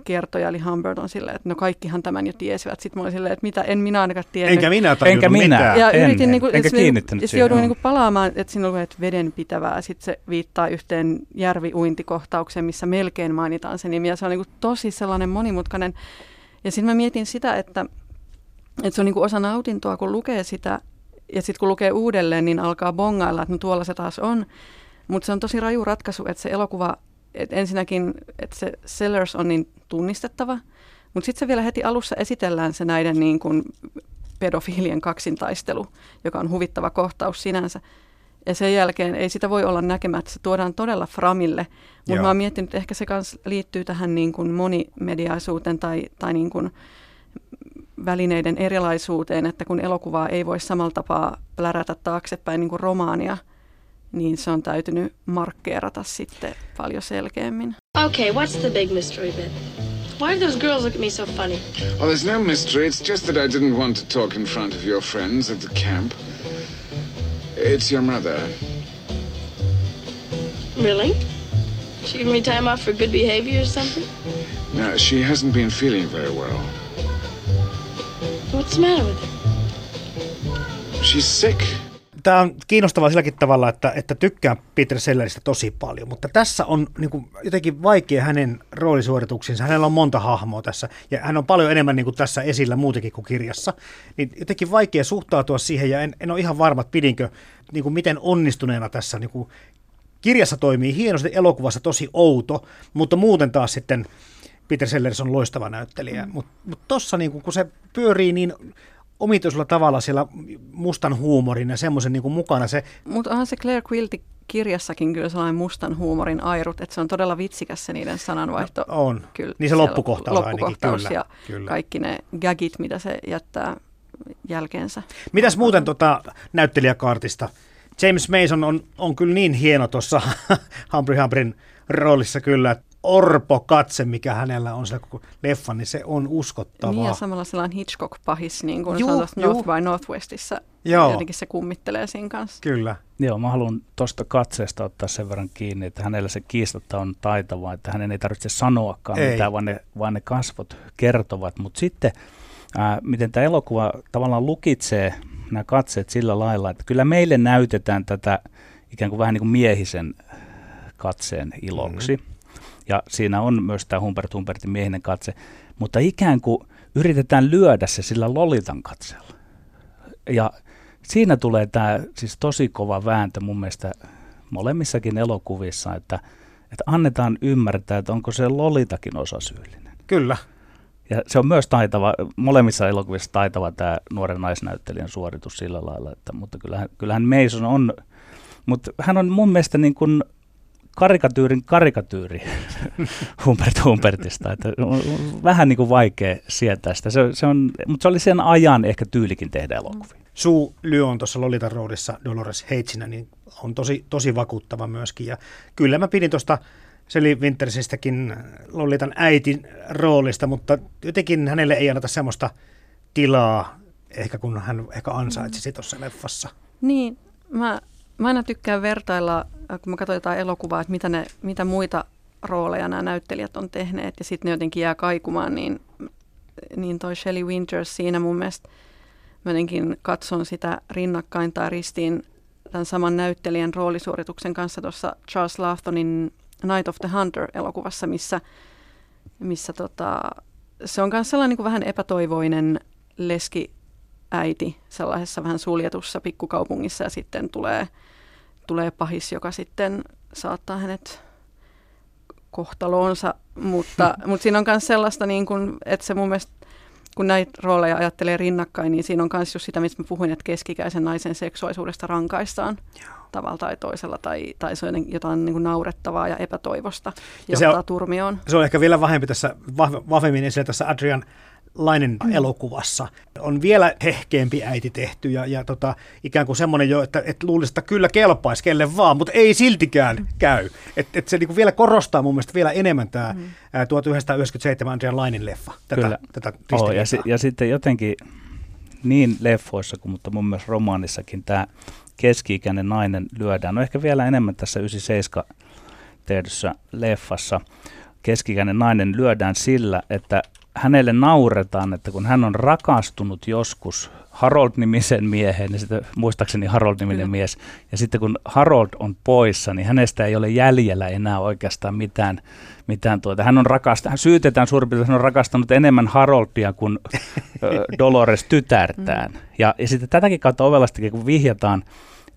kertoja, eli Humbert on silleen, että no kaikkihan tämän jo tiesivät. Sitten mä olin silleen, että mitä, en minä ainakaan tiedä. Enkä minä Enkä minä. Mitään. Ja en, yritin, niin kuin, enkä kiinnittänyt ja jouduin niin kuin palaamaan, että siinä oli että veden pitävää. Sitten se viittaa yhteen järviuintikohtaukseen, missä melkein mainitaan se nimi. Ja se on niin kuin tosi sellainen monimutkainen. Ja sitten mä mietin sitä, että, että se on niin kuin osa nautintoa, kun lukee sitä. Ja sitten kun lukee uudelleen, niin alkaa bongailla, että no tuolla se taas on. Mutta se on tosi raju ratkaisu, että se elokuva et ensinnäkin, että se Sellers on niin tunnistettava, mutta sitten se vielä heti alussa esitellään se näiden niin kuin pedofiilien kaksintaistelu, joka on huvittava kohtaus sinänsä. Ja sen jälkeen ei sitä voi olla näkemättä, se tuodaan todella framille. Mutta mä oon miettinyt, että ehkä se kans liittyy tähän niin kuin monimediaisuuteen tai, tai niin kuin välineiden erilaisuuteen, että kun elokuvaa ei voi samalla tapaa plärätä taaksepäin niin kuin romaania – niin se on täytynyt markkeerata sitten paljon selkeämmin. Okay, what's the big mystery bit? Why do those girls look at me so funny? Oh, there's no mystery. It's just that I didn't want to talk in front of your friends at the camp. It's your mother. Really? She gave me time off for good behavior or something? No, she hasn't been feeling very well. What's the matter with her? She's sick tämä on kiinnostavaa silläkin tavalla, että, että tykkään Peter Selleristä tosi paljon, mutta tässä on niin kuin, jotenkin vaikea hänen roolisuorituksinsa. Hänellä on monta hahmoa tässä ja hän on paljon enemmän niin kuin tässä esillä muutenkin kuin kirjassa. Niin jotenkin vaikea suhtautua siihen ja en, en ole ihan varma, että pidinkö niin kuin miten onnistuneena tässä niin kuin kirjassa toimii hienosti, elokuvassa tosi outo, mutta muuten taas sitten Peter Sellers on loistava näyttelijä. Mm. Mutta mut tossa niin kun se pyörii niin omituisella tavalla siellä mustan huumorin ja semmoisen niin mukana. Se... Mutta onhan se Claire Quilty kirjassakin kyllä sellainen mustan huumorin airut, että se on todella vitsikäs se niiden sananvaihto. No, on. Kyllä, niin se loppukohtaus, loppukohtaus ainakin, kyllä, ja kyllä. kaikki ne gagit, mitä se jättää jälkeensä. Mitäs muuten tota, näyttelijäkaartista? James Mason on, on kyllä niin hieno tuossa [LAUGHS] Humphrey Humphreyn roolissa kyllä, että orpo katse, mikä hänellä on se koko leffa, niin se on uskottavaa. Niin ja samalla sellainen Hitchcock-pahis, niin kuin juu, North by Northwestissa. Joo. Jotenkin se kummittelee siinä kanssa. Kyllä. Joo, mä haluan tuosta katseesta ottaa sen verran kiinni, että hänellä se kiistatta on taitava, että hänen ei tarvitse sanoakaan ei. mitään, vaan ne, vaan ne kasvot kertovat. Mutta sitten, ää, miten tämä elokuva tavallaan lukitsee nämä katseet sillä lailla, että kyllä meille näytetään tätä ikään kuin vähän niin kuin miehisen katseen iloksi. Mm-hmm ja siinä on myös tämä Humbert Humbertin miehinen katse, mutta ikään kuin yritetään lyödä se sillä Lolitan katseella. Ja siinä tulee tämä siis tosi kova vääntö mun mielestä molemmissakin elokuvissa, että, että annetaan ymmärtää, että onko se Lolitakin osasyyllinen. Kyllä. Ja se on myös taitava, molemmissa elokuvissa taitava tämä nuoren naisnäyttelijän suoritus sillä lailla, että, mutta kyllähän, kyllähän Mason on, mutta hän on mun mielestä niin kuin karikatyyrin karikatyyri [LAUGHS] Humbert Humbertista. Että on vähän niin kuin vaikea sietää sitä, se, se on, mutta se oli sen ajan ehkä tyylikin tehdä elokuvia. Sue Lyon tuossa Lolita Roadissa Dolores Heitsinä niin on tosi, tosi vakuuttava myöskin. Ja kyllä mä pidin tuosta Seli Wintersistäkin Lolitan äitin roolista, mutta jotenkin hänelle ei anneta semmoista tilaa, ehkä kun hän ehkä ansaitsisi tuossa leffassa. Niin, mä, mä aina tykkään vertailla kun mä katsoin jotain elokuvaa, että mitä, ne, mitä muita rooleja nämä näyttelijät on tehneet ja sitten ne jotenkin jää kaikumaan, niin, niin toi Shelley Winters siinä mun mielestä mä jotenkin katson sitä rinnakkain tai ristiin tämän saman näyttelijän roolisuorituksen kanssa tuossa Charles Laughtonin Night of the Hunter-elokuvassa, missä, missä tota, se on myös sellainen niin kuin vähän epätoivoinen leski äiti sellaisessa vähän suljetussa pikkukaupungissa ja sitten tulee – tulee pahis, joka sitten saattaa hänet kohtaloonsa, mutta, [LAUGHS] mutta siinä on myös sellaista, niin kuin, että se mun mielestä, kun näitä rooleja ajattelee rinnakkain, niin siinä on myös just sitä, mistä mä puhuin, että keskikäisen naisen seksuaalisuudesta rankaistaan Joo. tavalla tai toisella, tai, tai se on jotain niin kuin naurettavaa ja epätoivosta, ja se on, turmioon. Se on ehkä vielä vahvempi tässä, vahvemmin esille tässä Adrian Lainen mm. elokuvassa. On vielä hehkeämpi äiti tehty ja, ja tota, ikään kuin semmoinen jo, että et luulisi, että kyllä kelpaisi kelle vaan, mutta ei siltikään mm. käy. Et, et se niinku vielä korostaa mun mielestä vielä enemmän tämä mm. 1997 Andrian Lainin leffa. Tätä, kyllä. tätä oh, ja, si- ja sitten jotenkin niin leffoissa kuin mutta mun mielestä romaanissakin tämä keski-ikäinen nainen lyödään. No ehkä vielä enemmän tässä 97 tehdyssä leffassa keskikäinen nainen lyödään sillä, että hänelle nauretaan, että kun hän on rakastunut joskus Harold-nimisen miehen, niin sitten muistaakseni Harold-niminen mies, ja sitten kun Harold on poissa, niin hänestä ei ole jäljellä enää oikeastaan mitään, mitään tuota. Hän on rakasta, hän syytetään suurin piirtein, hän on rakastanut enemmän Haroldia kuin [LAUGHS] Dolores tytärtään. Mm. Ja, ja sitten tätäkin kautta ovellastikin, kun vihjataan,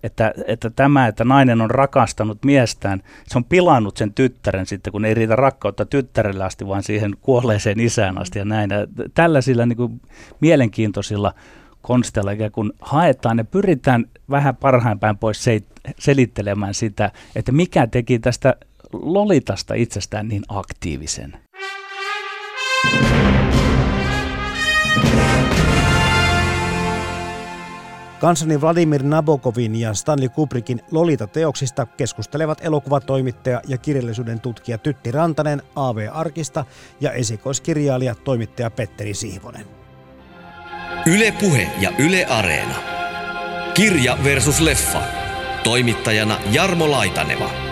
että, että tämä, että nainen on rakastanut miestään, se on pilannut sen tyttären sitten, kun ei riitä rakkautta tyttärelle asti, vaan siihen kuolleeseen isään asti ja näin. Ja tällaisilla niin kuin mielenkiintoisilla konsteilla ikään kuin haetaan ja pyritään vähän parhain päin pois selittelemään sitä, että mikä teki tästä Lolitasta itsestään niin aktiivisen. Kansani Vladimir Nabokovin ja Stanley Kubrickin Lolita-teoksista keskustelevat elokuvatoimittaja ja kirjallisuuden tutkija Tytti Rantanen AV-arkista ja esikoiskirjailija toimittaja Petteri Sihvonen. Yle Puhe ja Yle Areena. Kirja versus leffa. Toimittajana Jarmo Laitaneva.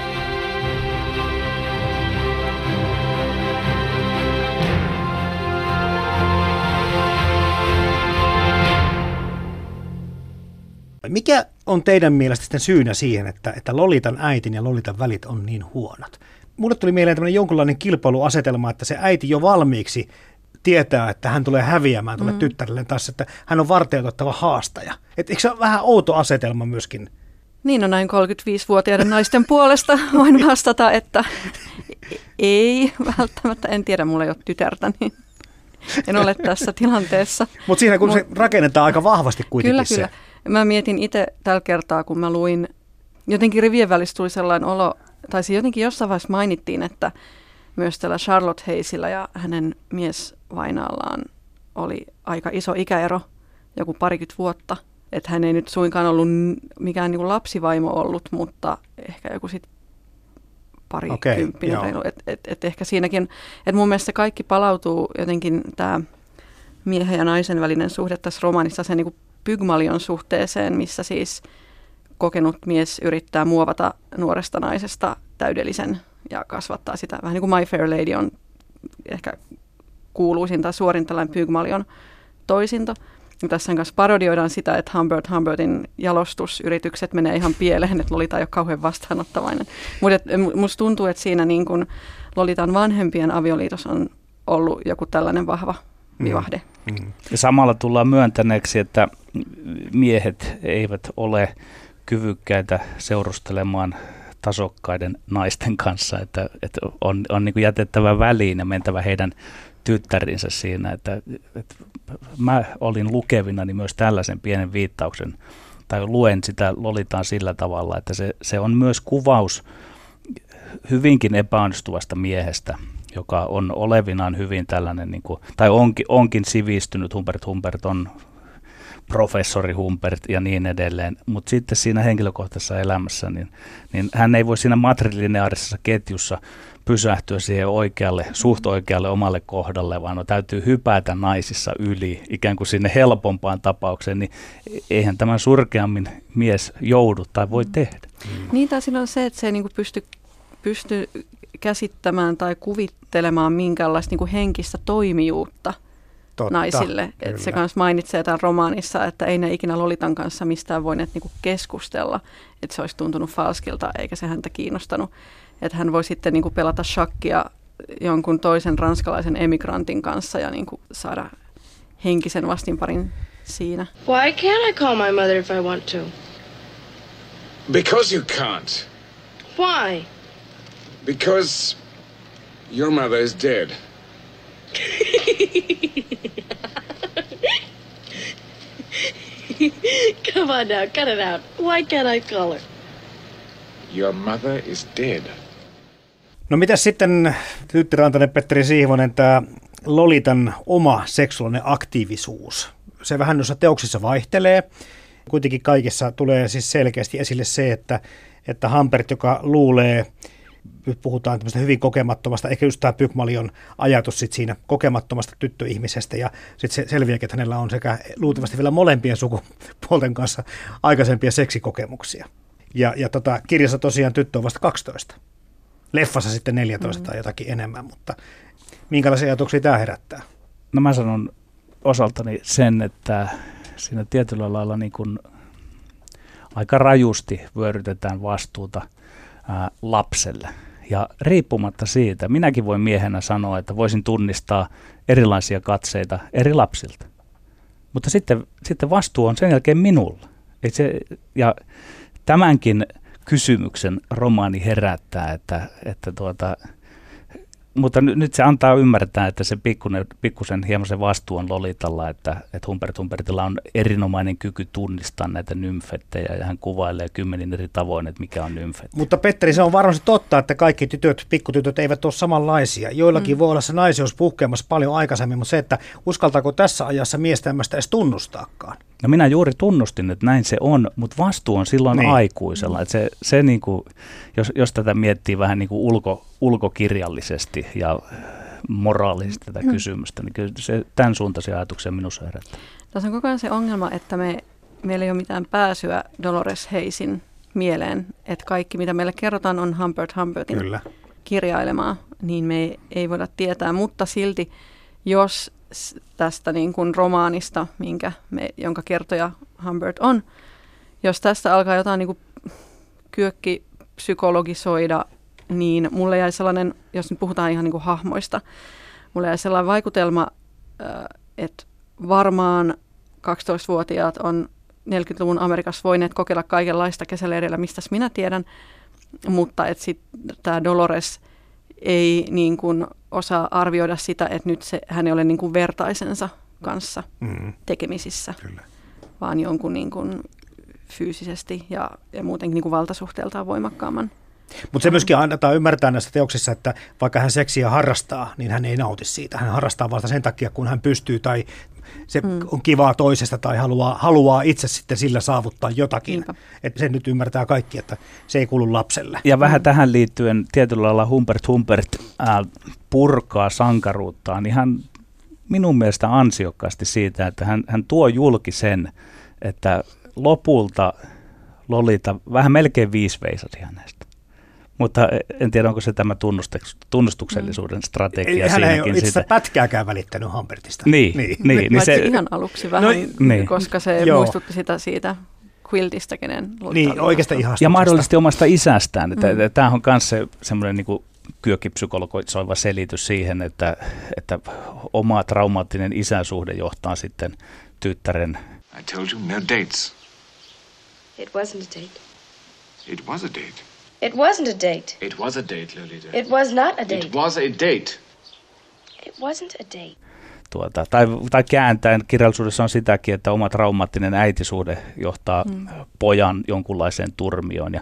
Mikä on teidän mielestä sitten syynä siihen, että, että Lolitan äitin ja Lolitan välit on niin huonot? Mulle tuli mieleen tämmöinen jonkunlainen kilpailuasetelma, että se äiti jo valmiiksi tietää, että hän tulee häviämään tuolle mm. tyttärelle taas, että hän on varteutettava haastaja. Et eikö se ole vähän outo asetelma myöskin? Niin no näin 35-vuotiaiden naisten [LAUGHS] puolesta voin vastata, että ei välttämättä. En tiedä, mulla ei ole tytärtä, niin en ole tässä tilanteessa. Mutta siinä kun Mut, se rakennetaan aika vahvasti kuitenkin kyllä, se. Kyllä, Mä mietin itse tällä kertaa, kun mä luin, jotenkin rivien välissä tuli sellainen olo, tai se jotenkin jossain vaiheessa mainittiin, että myös tällä Charlotte Hayesillä ja hänen miesvainaallaan oli aika iso ikäero, joku parikymmentä vuotta. Että hän ei nyt suinkaan ollut mikään niin kuin lapsivaimo ollut, mutta ehkä joku sitten parikymppinen. Okay, et, et, et ehkä siinäkin, että mun mielestä kaikki palautuu jotenkin tämä miehen ja naisen välinen suhde tässä romaanissa sen niin Pygmalion suhteeseen, missä siis kokenut mies yrittää muovata nuoresta naisesta täydellisen ja kasvattaa sitä. Vähän niin kuin My Fair Lady on ehkä kuuluisin tai suorin tällainen Pygmalion toisinto. Ja tässä kanssa parodioidaan sitä, että Humbert Humbertin jalostusyritykset menee ihan pieleen, että Lolita ei ole kauhean vastaanottavainen. Mutta musta tuntuu, että siinä niin kun Lolitan vanhempien avioliitos on ollut joku tällainen vahva. Vivahde. Mm. Ja samalla tullaan myöntäneeksi, että miehet eivät ole kyvykkäitä seurustelemaan tasokkaiden naisten kanssa, että, että on, on niin jätettävä väliin ja mentävä heidän tyttärinsä siinä, että, että mä olin lukevinani myös tällaisen pienen viittauksen, tai luen sitä Lolitaan sillä tavalla, että se, se on myös kuvaus hyvinkin epäonnistuvasta miehestä, joka on olevinaan hyvin tällainen, niin kuin, tai onkin, onkin sivistynyt, Humbert Humbert on professori Humbert ja niin edelleen, mutta sitten siinä henkilökohtaisessa elämässä, niin, niin hän ei voi siinä matrilineaarisessa ketjussa pysähtyä siihen oikealle, suht oikealle omalle kohdalle, vaan no, täytyy hypätä naisissa yli ikään kuin sinne helpompaan tapaukseen, niin eihän tämän surkeammin mies joudu tai voi tehdä. Mm. Niin tai siinä on se, että se ei niin pysty, pysty käsittämään tai kuvittelemaan minkäänlaista niin kuin henkistä toimijuutta Totta, naisille. Et se kanssa mainitsee tämän romaanissa, että ei ne ikinä Lolitan kanssa mistään voineet niin kuin keskustella, että se olisi tuntunut falskilta eikä se häntä kiinnostanut että hän voi sitten niin kuin pelata shakkia jonkun toisen ranskalaisen emigrantin kanssa ja niin kuin saada henkisen vastinparin siinä. Why can't I call my mother if I want to? Because you can't. Why? Because your mother is dead. [LAUGHS] Come on now, cut it out. Why can't I call her? Your mother is dead. No mitä sitten Tytti Rantanen, Petteri Siivonen, tämä Lolitan oma seksuaalinen aktiivisuus? Se vähän noissa teoksissa vaihtelee. Kuitenkin kaikessa tulee siis selkeästi esille se, että, että Hampert, joka luulee, puhutaan tämmöistä hyvin kokemattomasta, ehkä just tämä Pygmalion ajatus sit siinä kokemattomasta tyttöihmisestä, ja sitten se selviää, että hänellä on sekä luultavasti vielä molempien sukupuolten kanssa aikaisempia seksikokemuksia. Ja, ja tota, kirjassa tosiaan tyttö on vasta 12 leffassa sitten 14 mm. tai jotakin enemmän, mutta minkälaisia ajatuksia tämä herättää? No mä sanon osaltani sen, että siinä tietyllä lailla niin kuin aika rajusti vyörytetään vastuuta ää, lapselle. Ja riippumatta siitä, minäkin voin miehenä sanoa, että voisin tunnistaa erilaisia katseita eri lapsilta. Mutta sitten, sitten vastuu on sen jälkeen minulla. Et se, ja tämänkin kysymyksen romaani herättää, että, että tuota, mutta nyt, nyt se antaa ymmärtää, että se pikkunen, pikkusen hieman se vastuu on Lolitalla, että, että Humbert Humbertilla on erinomainen kyky tunnistaa näitä nymfettejä ja hän kuvailee kymmenin eri tavoin, että mikä on nymfetti. Mutta Petteri, se on varmasti totta, että kaikki tytöt, pikkutytöt eivät ole samanlaisia. Joillakin mm. voi olla se naisius puhkeamassa paljon aikaisemmin, mutta se, että uskaltaako tässä ajassa mies tämmöistä edes tunnustaakaan? No minä juuri tunnustin, että näin se on, mutta vastuu on silloin niin. aikuisella. Että se, se niin kuin, jos, jos tätä miettii vähän niin kuin ulko, ulkokirjallisesti ja moraalisesti tätä hmm. kysymystä, niin kyllä se tämän suuntaisia ajatuksia minussa herättää. Tässä on koko ajan se ongelma, että me, meillä ei ole mitään pääsyä Dolores Heisin mieleen, että kaikki mitä meille kerrotaan on Humbert Humbertin kyllä. kirjailemaa, niin me ei, ei voida tietää, mutta silti jos tästä niin kuin romaanista, minkä me, jonka kertoja Humbert on. Jos tästä alkaa jotain niin kuin kyökki psykologisoida, niin mulle jäi sellainen, jos nyt puhutaan ihan niin kuin hahmoista, mulle jäi sellainen vaikutelma, että varmaan 12-vuotiaat on 40-luvun Amerikassa voineet kokeilla kaikenlaista kesäleirillä, mistä minä tiedän, mutta että sitten tämä Dolores ei niin kuin osaa arvioida sitä, että nyt se, hän ei ole niin kuin vertaisensa kanssa mm. tekemisissä, Kyllä. vaan jonkun niin kuin fyysisesti ja, ja muutenkin niin kuin valtasuhteeltaan voimakkaamman mutta se myöskin annetaan ymmärtää näissä teoksissa, että vaikka hän seksiä harrastaa, niin hän ei nauti siitä. Hän harrastaa vasta sen takia, kun hän pystyy tai se mm. on kivaa toisesta tai haluaa, haluaa itse sitten sillä saavuttaa jotakin. Että sen nyt ymmärtää kaikki, että se ei kuulu lapselle. Ja vähän mm. tähän liittyen tietyllä lailla Humbert Humbert äh, purkaa sankaruuttaan niin hän minun mielestä ansiokkaasti siitä, että hän, hän tuo julki sen, että lopulta Lolita vähän melkein viisi veisasi hänestä. Mutta en tiedä, onko se tämä tunnustuksellisuuden strategia Hän ei ole itse pätkääkään välittänyt Humbertista. Niin, niin, niin, niin se, ihan aluksi vähän, no, niin. koska se joo. muistutti sitä siitä Quiltista, kenen Niin, oikeasta ihan. Ja mahdollisesti omasta isästään. Mm. Tämä on myös se, semmoinen niin kyökkipsykologisoiva selitys siihen, että, että oma traumaattinen isäsuhde johtaa sitten tyttären. I told you no dates. It wasn't a date. It was a date. It wasn't a date. It was a date, Lolita. It was not a date. It was a date. It wasn't a date. Tuota, tai, tai kääntäen kirjallisuudessa on sitäkin, että oma traumaattinen äitisuhde johtaa mm. pojan jonkunlaiseen turmioon. Ja,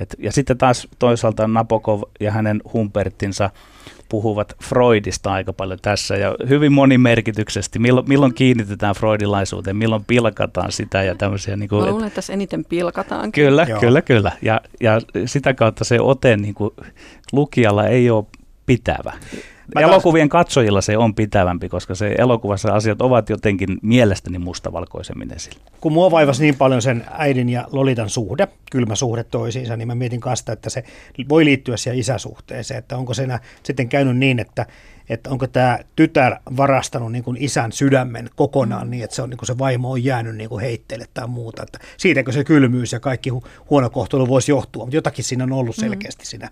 et, ja sitten taas toisaalta Napokov ja hänen Humpertinsa puhuvat Freudista aika paljon tässä ja hyvin monimerkityksesti. Milloin, milloin kiinnitetään freudilaisuuteen, milloin pilkataan sitä ja tämmöisiä. Niin kuin, Mä luulen, että tässä eniten pilkataan. Kyllä, Joo. kyllä, kyllä. Ja, ja sitä kautta se ote niin kuin, lukijalla ei ole pitävä. Mä Elokuvien katsojilla se on pitävämpi, koska se elokuvassa asiat ovat jotenkin mielestäni mustavalkoisemmin esillä. Kun mua vaivasi niin paljon sen äidin ja Lolitan suhde, kylmä suhde toisiinsa, niin mä mietin kanssa, että se voi liittyä siihen isäsuhteeseen, että onko se sitten käynyt niin, että että onko tämä tytär varastanut niin kuin isän sydämen kokonaan niin, että se, on, niin kuin se vaimo on jäänyt niin kuin heitteille tai muuta. Että siitäkö se kylmyys ja kaikki hu- huono kohtelu voisi johtua, mutta jotakin siinä on ollut mm. selkeästi siinä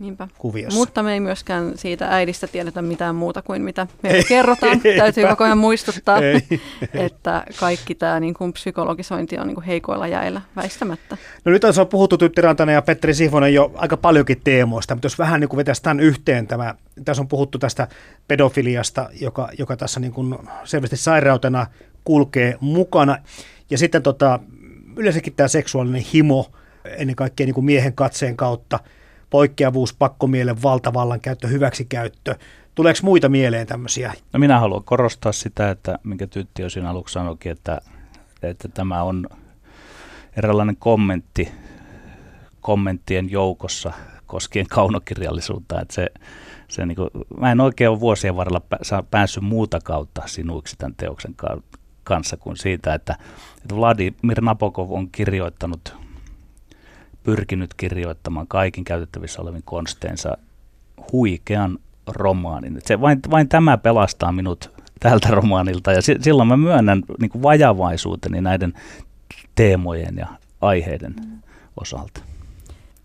Niinpä. kuviossa. Mutta me ei myöskään siitä äidistä tiedetä mitään muuta kuin mitä me ei, kerrotaan. [LAUGHS] Ei, Täytyy koko ajan muistuttaa, ei, [LAUGHS] että kaikki tämä niin kuin psykologisointi on niin kuin heikoilla jäillä väistämättä. No nyt on puhuttu Tytti Rantanen ja Petteri Sihvonen jo aika paljonkin teemoista, mutta jos vähän niin kuin vetäisi tämän yhteen tämä, tässä on puhuttu tästä pedofiliasta, joka, joka tässä niin kuin selvästi sairautena kulkee mukana. Ja sitten tota, yleensäkin tämä seksuaalinen himo, ennen kaikkea niin kuin miehen katseen kautta – poikkeavuus, pakkomielen valtavallan käyttö, hyväksikäyttö. Tuleeko muita mieleen tämmöisiä? No minä haluan korostaa sitä, että minkä Tytti jo siinä aluksi sanoikin, että, että tämä on eräänlainen kommentti kommenttien joukossa koskien kaunokirjallisuutta. Että se, se niin kuin, mä en oikein ole vuosien varrella päässyt muuta kautta sinuiksi tämän teoksen kanssa kuin siitä, että, että Vladimir Nabokov on kirjoittanut pyrkinyt kirjoittamaan kaikin käytettävissä olevin konsteensa huikean romaanin. se vain, vain tämä pelastaa minut tältä romaanilta ja silloin mä myönnän niin kuin vajavaisuuteni näiden teemojen ja aiheiden osalta.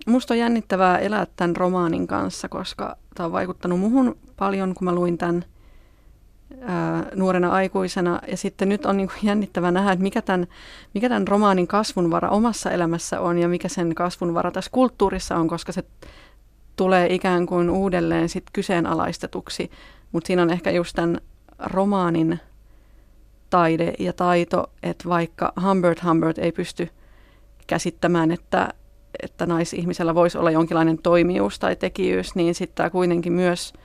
Musta on jännittävää elää tämän romaanin kanssa, koska tämä on vaikuttanut muhun paljon, kun mä luin tämän ää, nuorena aikuisena. Ja sitten nyt on niin kuin jännittävää nähdä, että mikä tämän, mikä tämän romaanin kasvunvara omassa elämässä on ja mikä sen kasvunvara tässä kulttuurissa on, koska se tulee ikään kuin uudelleen sit kyseenalaistetuksi. Mutta siinä on ehkä just tämän romaanin taide ja taito, että vaikka Humbert Humbert ei pysty käsittämään, että, että naisihmisellä voisi olla jonkinlainen toimijuus tai tekijyys, niin sitten tämä kuitenkin myös –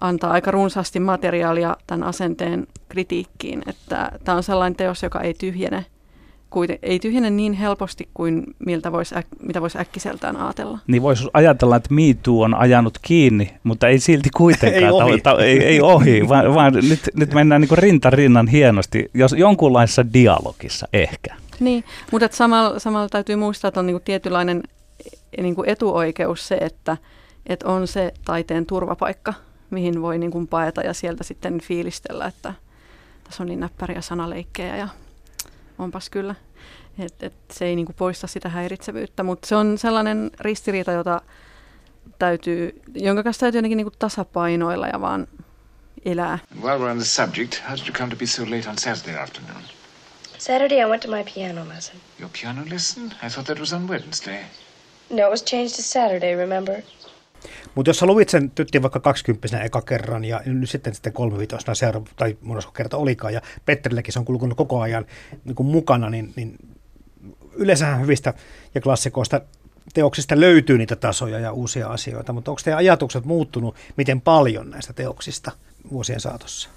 antaa aika runsaasti materiaalia tämän asenteen kritiikkiin. Että tämä on sellainen teos, joka ei tyhjene, kuiten, ei tyhjene niin helposti kuin miltä vois, äk, mitä voisi äkkiseltään ajatella. Niin voisi ajatella, että Me Too on ajanut kiinni, mutta ei silti kuitenkaan. ei, ohi. Ta, ei, ei ohi, [LAUGHS] vaan, vaan nyt, nyt mennään niin rinta rinnan hienosti, jos jonkunlaisessa dialogissa ehkä. Niin, mutta samalla, samalla täytyy muistaa, että on niin tietynlainen niin etuoikeus se, että, että on se taiteen turvapaikka – mihin voi niin kuin paeta ja sieltä sitten fiilistellä, että tässä on niin näppäriä sanaleikkejä ja onpas kyllä. Et, et se ei niin kuin poista sitä häiritsevyyttä, mutta se on sellainen ristiriita, jota täytyy, jonka kanssa täytyy jotenkin niin kuin tasapainoilla ja vaan elää. While we're on the subject, how did you come to be so late on Saturday afternoon? Saturday I went to my piano lesson. Your piano lesson? I thought that was on Wednesday. No, it was changed to Saturday, remember? Mutta jos sä luvit sen tyttiin vaikka 20 eka kerran ja nyt sitten sitten kolmevitosena seuraava, tai monesko kerta olikaan, ja Petterilläkin se on kulkunut koko ajan niin kuin mukana, niin, niin yleensähän hyvistä ja klassikoista teoksista löytyy niitä tasoja ja uusia asioita, mutta onko teidän ajatukset muuttunut miten paljon näistä teoksista vuosien saatossa?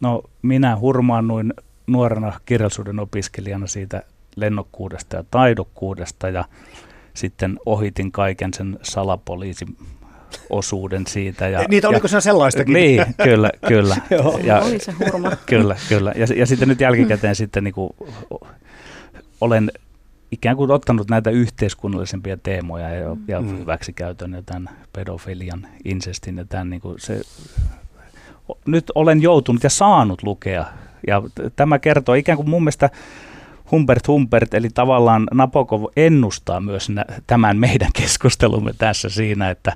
No minä hurmaannuin nuorena kirjallisuuden opiskelijana siitä lennokkuudesta ja taidokkuudesta ja sitten ohitin kaiken sen salapoliisin osuuden siitä. Ja, Niitä oliko siinä sellaistakin? Niin, kyllä, kyllä. [LAUGHS] ja, Oli se hurma. Kyllä, kyllä. Ja, ja sitten nyt jälkikäteen sitten niin kuin, olen ikään kuin ottanut näitä yhteiskunnallisempia teemoja ja, ja mm. hyväksikäytön ja tämän pedofilian, insestin ja tämän niin kuin se, nyt olen joutunut ja saanut lukea. Ja tämä kertoo ikään kuin mun mielestä Humbert Humbert, eli tavallaan Napokov ennustaa myös nä- tämän meidän keskustelumme tässä siinä, että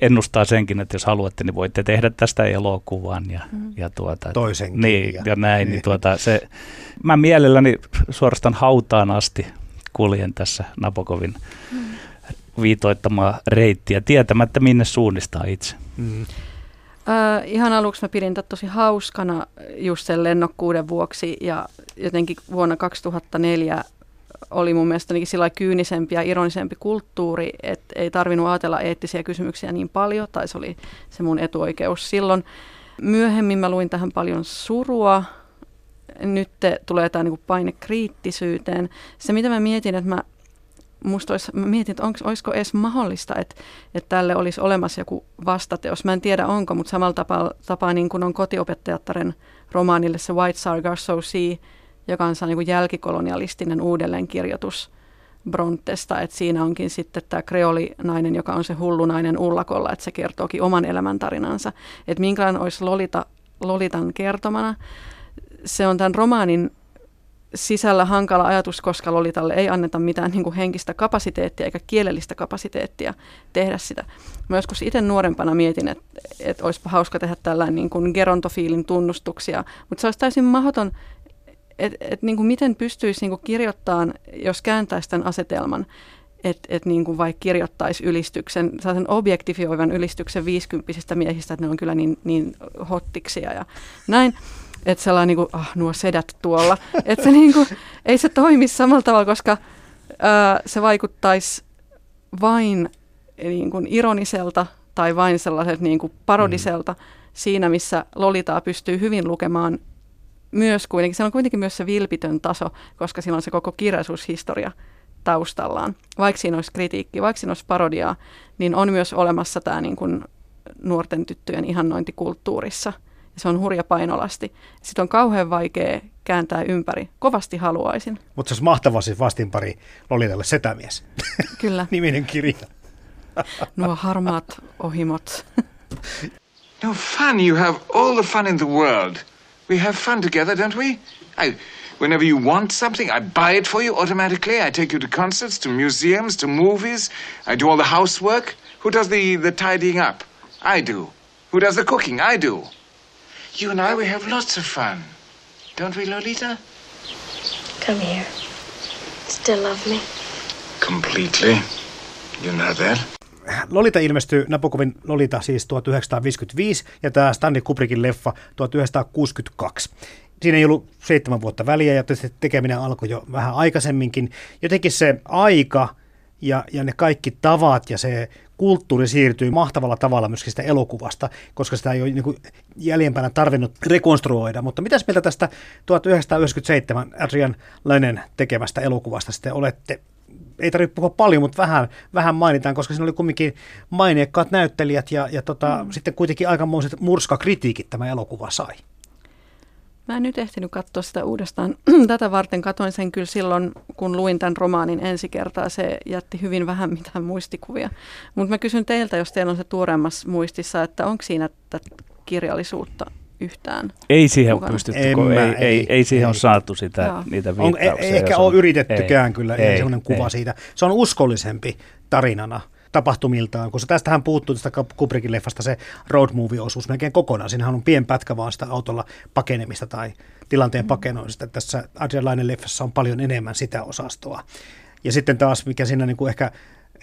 ennustaa senkin, että jos haluatte, niin voitte tehdä tästä elokuvan ja, mm. ja tuota, toisenkin. Niin, ja, ja näin. Niin. Niin tuota, se, mä mielelläni suorastaan hautaan asti kuljen tässä Napokovin mm. viitoittamaa reittiä tietämättä minne suunnistaa itse. Mm. Äh, ihan aluksi mä pidin tätä tosi hauskana just sen lennokkuuden vuoksi ja jotenkin vuonna 2004 oli mun mielestä sillä kyynisempi ja ironisempi kulttuuri, että ei tarvinnut ajatella eettisiä kysymyksiä niin paljon, tai se oli se mun etuoikeus silloin. Myöhemmin mä luin tähän paljon surua, nyt tulee tämä niinku paine kriittisyyteen. Se mitä mä mietin, että mä musta olisi, mä mietin, että onko, olisiko edes mahdollista, että, että tälle olisi olemassa joku vastateos. Mä en tiedä onko, mutta samalla tapaa, tapaa niin kuin on kotiopettajattaren romaanille se White Sargasso Sea, joka on niin kuin jälkikolonialistinen uudelleenkirjoitus Brontesta, että siinä onkin sitten tämä kreolinainen, joka on se hullu nainen ullakolla, että se kertookin oman elämäntarinansa. Että minkälainen olisi Lolita, Lolitan kertomana. Se on tämän romaanin sisällä hankala ajatus, koska Lolitalle ei anneta mitään niin kuin henkistä kapasiteettia eikä kielellistä kapasiteettia tehdä sitä. Mä joskus itse nuorempana mietin, että, että olisipa hauska tehdä tällainen niin kuin gerontofiilin tunnustuksia, mutta se olisi täysin mahdoton, että et, niin kuin miten pystyisi niin kuin kirjoittamaan, jos kääntäisi tämän asetelman, että et niin kuin vaikka kirjoittaisi ylistyksen, sellaisen objektifioivan ylistyksen viisikymppisistä miehistä, että ne on kyllä niin, niin hottiksia ja näin että sellainen niin kuin, ah, nuo sedät tuolla. [LAUGHS] että se niin kuin, ei se toimi samalla tavalla, koska ää, se vaikuttaisi vain niin kuin ironiselta tai vain sellaiset niin kuin parodiselta mm. siinä, missä Lolitaa pystyy hyvin lukemaan myös kuitenkin. Se on kuitenkin myös se vilpitön taso, koska siinä on se koko kirjallisuushistoria taustallaan. Vaikka siinä olisi kritiikki, vaikka siinä olisi parodiaa, niin on myös olemassa tämä niin kuin nuorten tyttöjen ihannointikulttuurissa – se on hurja painolasti. Sitten on kauhean vaikea kääntää ympäri. Kovasti haluaisin. Mutta se olisi mahtava siis vastinpari Lolitalle Setämies. Kyllä. [LAUGHS] Niminen kirja. Nuo harmaat ohimot. no fun, you have all the fun in the world. We have fun together, don't we? I, whenever you want something, I buy it for you automatically. I take you to concerts, to museums, to movies. I do all the housework. Who does the, the tidying up? I do. Who does the cooking? I do. You and I, we have lots of fun. Don't we, Lolita? Come here. Still love me? Completely. You know that. Lolita ilmestyi, Nabokovin Lolita siis 1955 ja tämä Stanley Kubrickin leffa 1962. Siinä ei ollut seitsemän vuotta väliä ja tekeminen alkoi jo vähän aikaisemminkin. Jotenkin se aika ja, ja ne kaikki tavat ja se kulttuuri siirtyy mahtavalla tavalla myöskin sitä elokuvasta, koska sitä ei ole niin jäljempänä tarvinnut rekonstruoida. Mutta mitäs mieltä tästä 1997 Adrian Lennon tekemästä elokuvasta sitten olette? Ei tarvitse puhua paljon, mutta vähän, vähän mainitaan, koska siinä oli kumminkin maineikkaat näyttelijät ja, ja tota, mm. sitten kuitenkin aikamoiset murskakritiikit tämä elokuva sai. Mä en nyt ehtinyt katsoa sitä uudestaan. [CLEARS THROAT] Tätä varten katoin sen kyllä silloin, kun luin tämän romaanin ensi kertaa. Se jätti hyvin vähän mitään muistikuvia. Mutta mä kysyn teiltä, jos teillä on se tuoreemmassa muistissa, että onko siinä tätä kirjallisuutta yhtään Ei siihen mukana? pystytty, kun ei, ei, ei, ei siihen ei. ole saatu sitä, Joo. niitä viittauksia. On, ei, ehkä ole yritettykään ei, kyllä, ei, semmoinen kuva ei. siitä. Se on uskollisempi tarinana tapahtumiltaan, koska tästähän puuttuu tästä Kubrickin leffasta se road movie-osuus melkein kokonaan. Siinähän on pien pätkä vaan sitä autolla pakenemista tai tilanteen pakenoista. Tässä Adrian leffassa on paljon enemmän sitä osastoa. Ja sitten taas, mikä siinä niin kuin ehkä,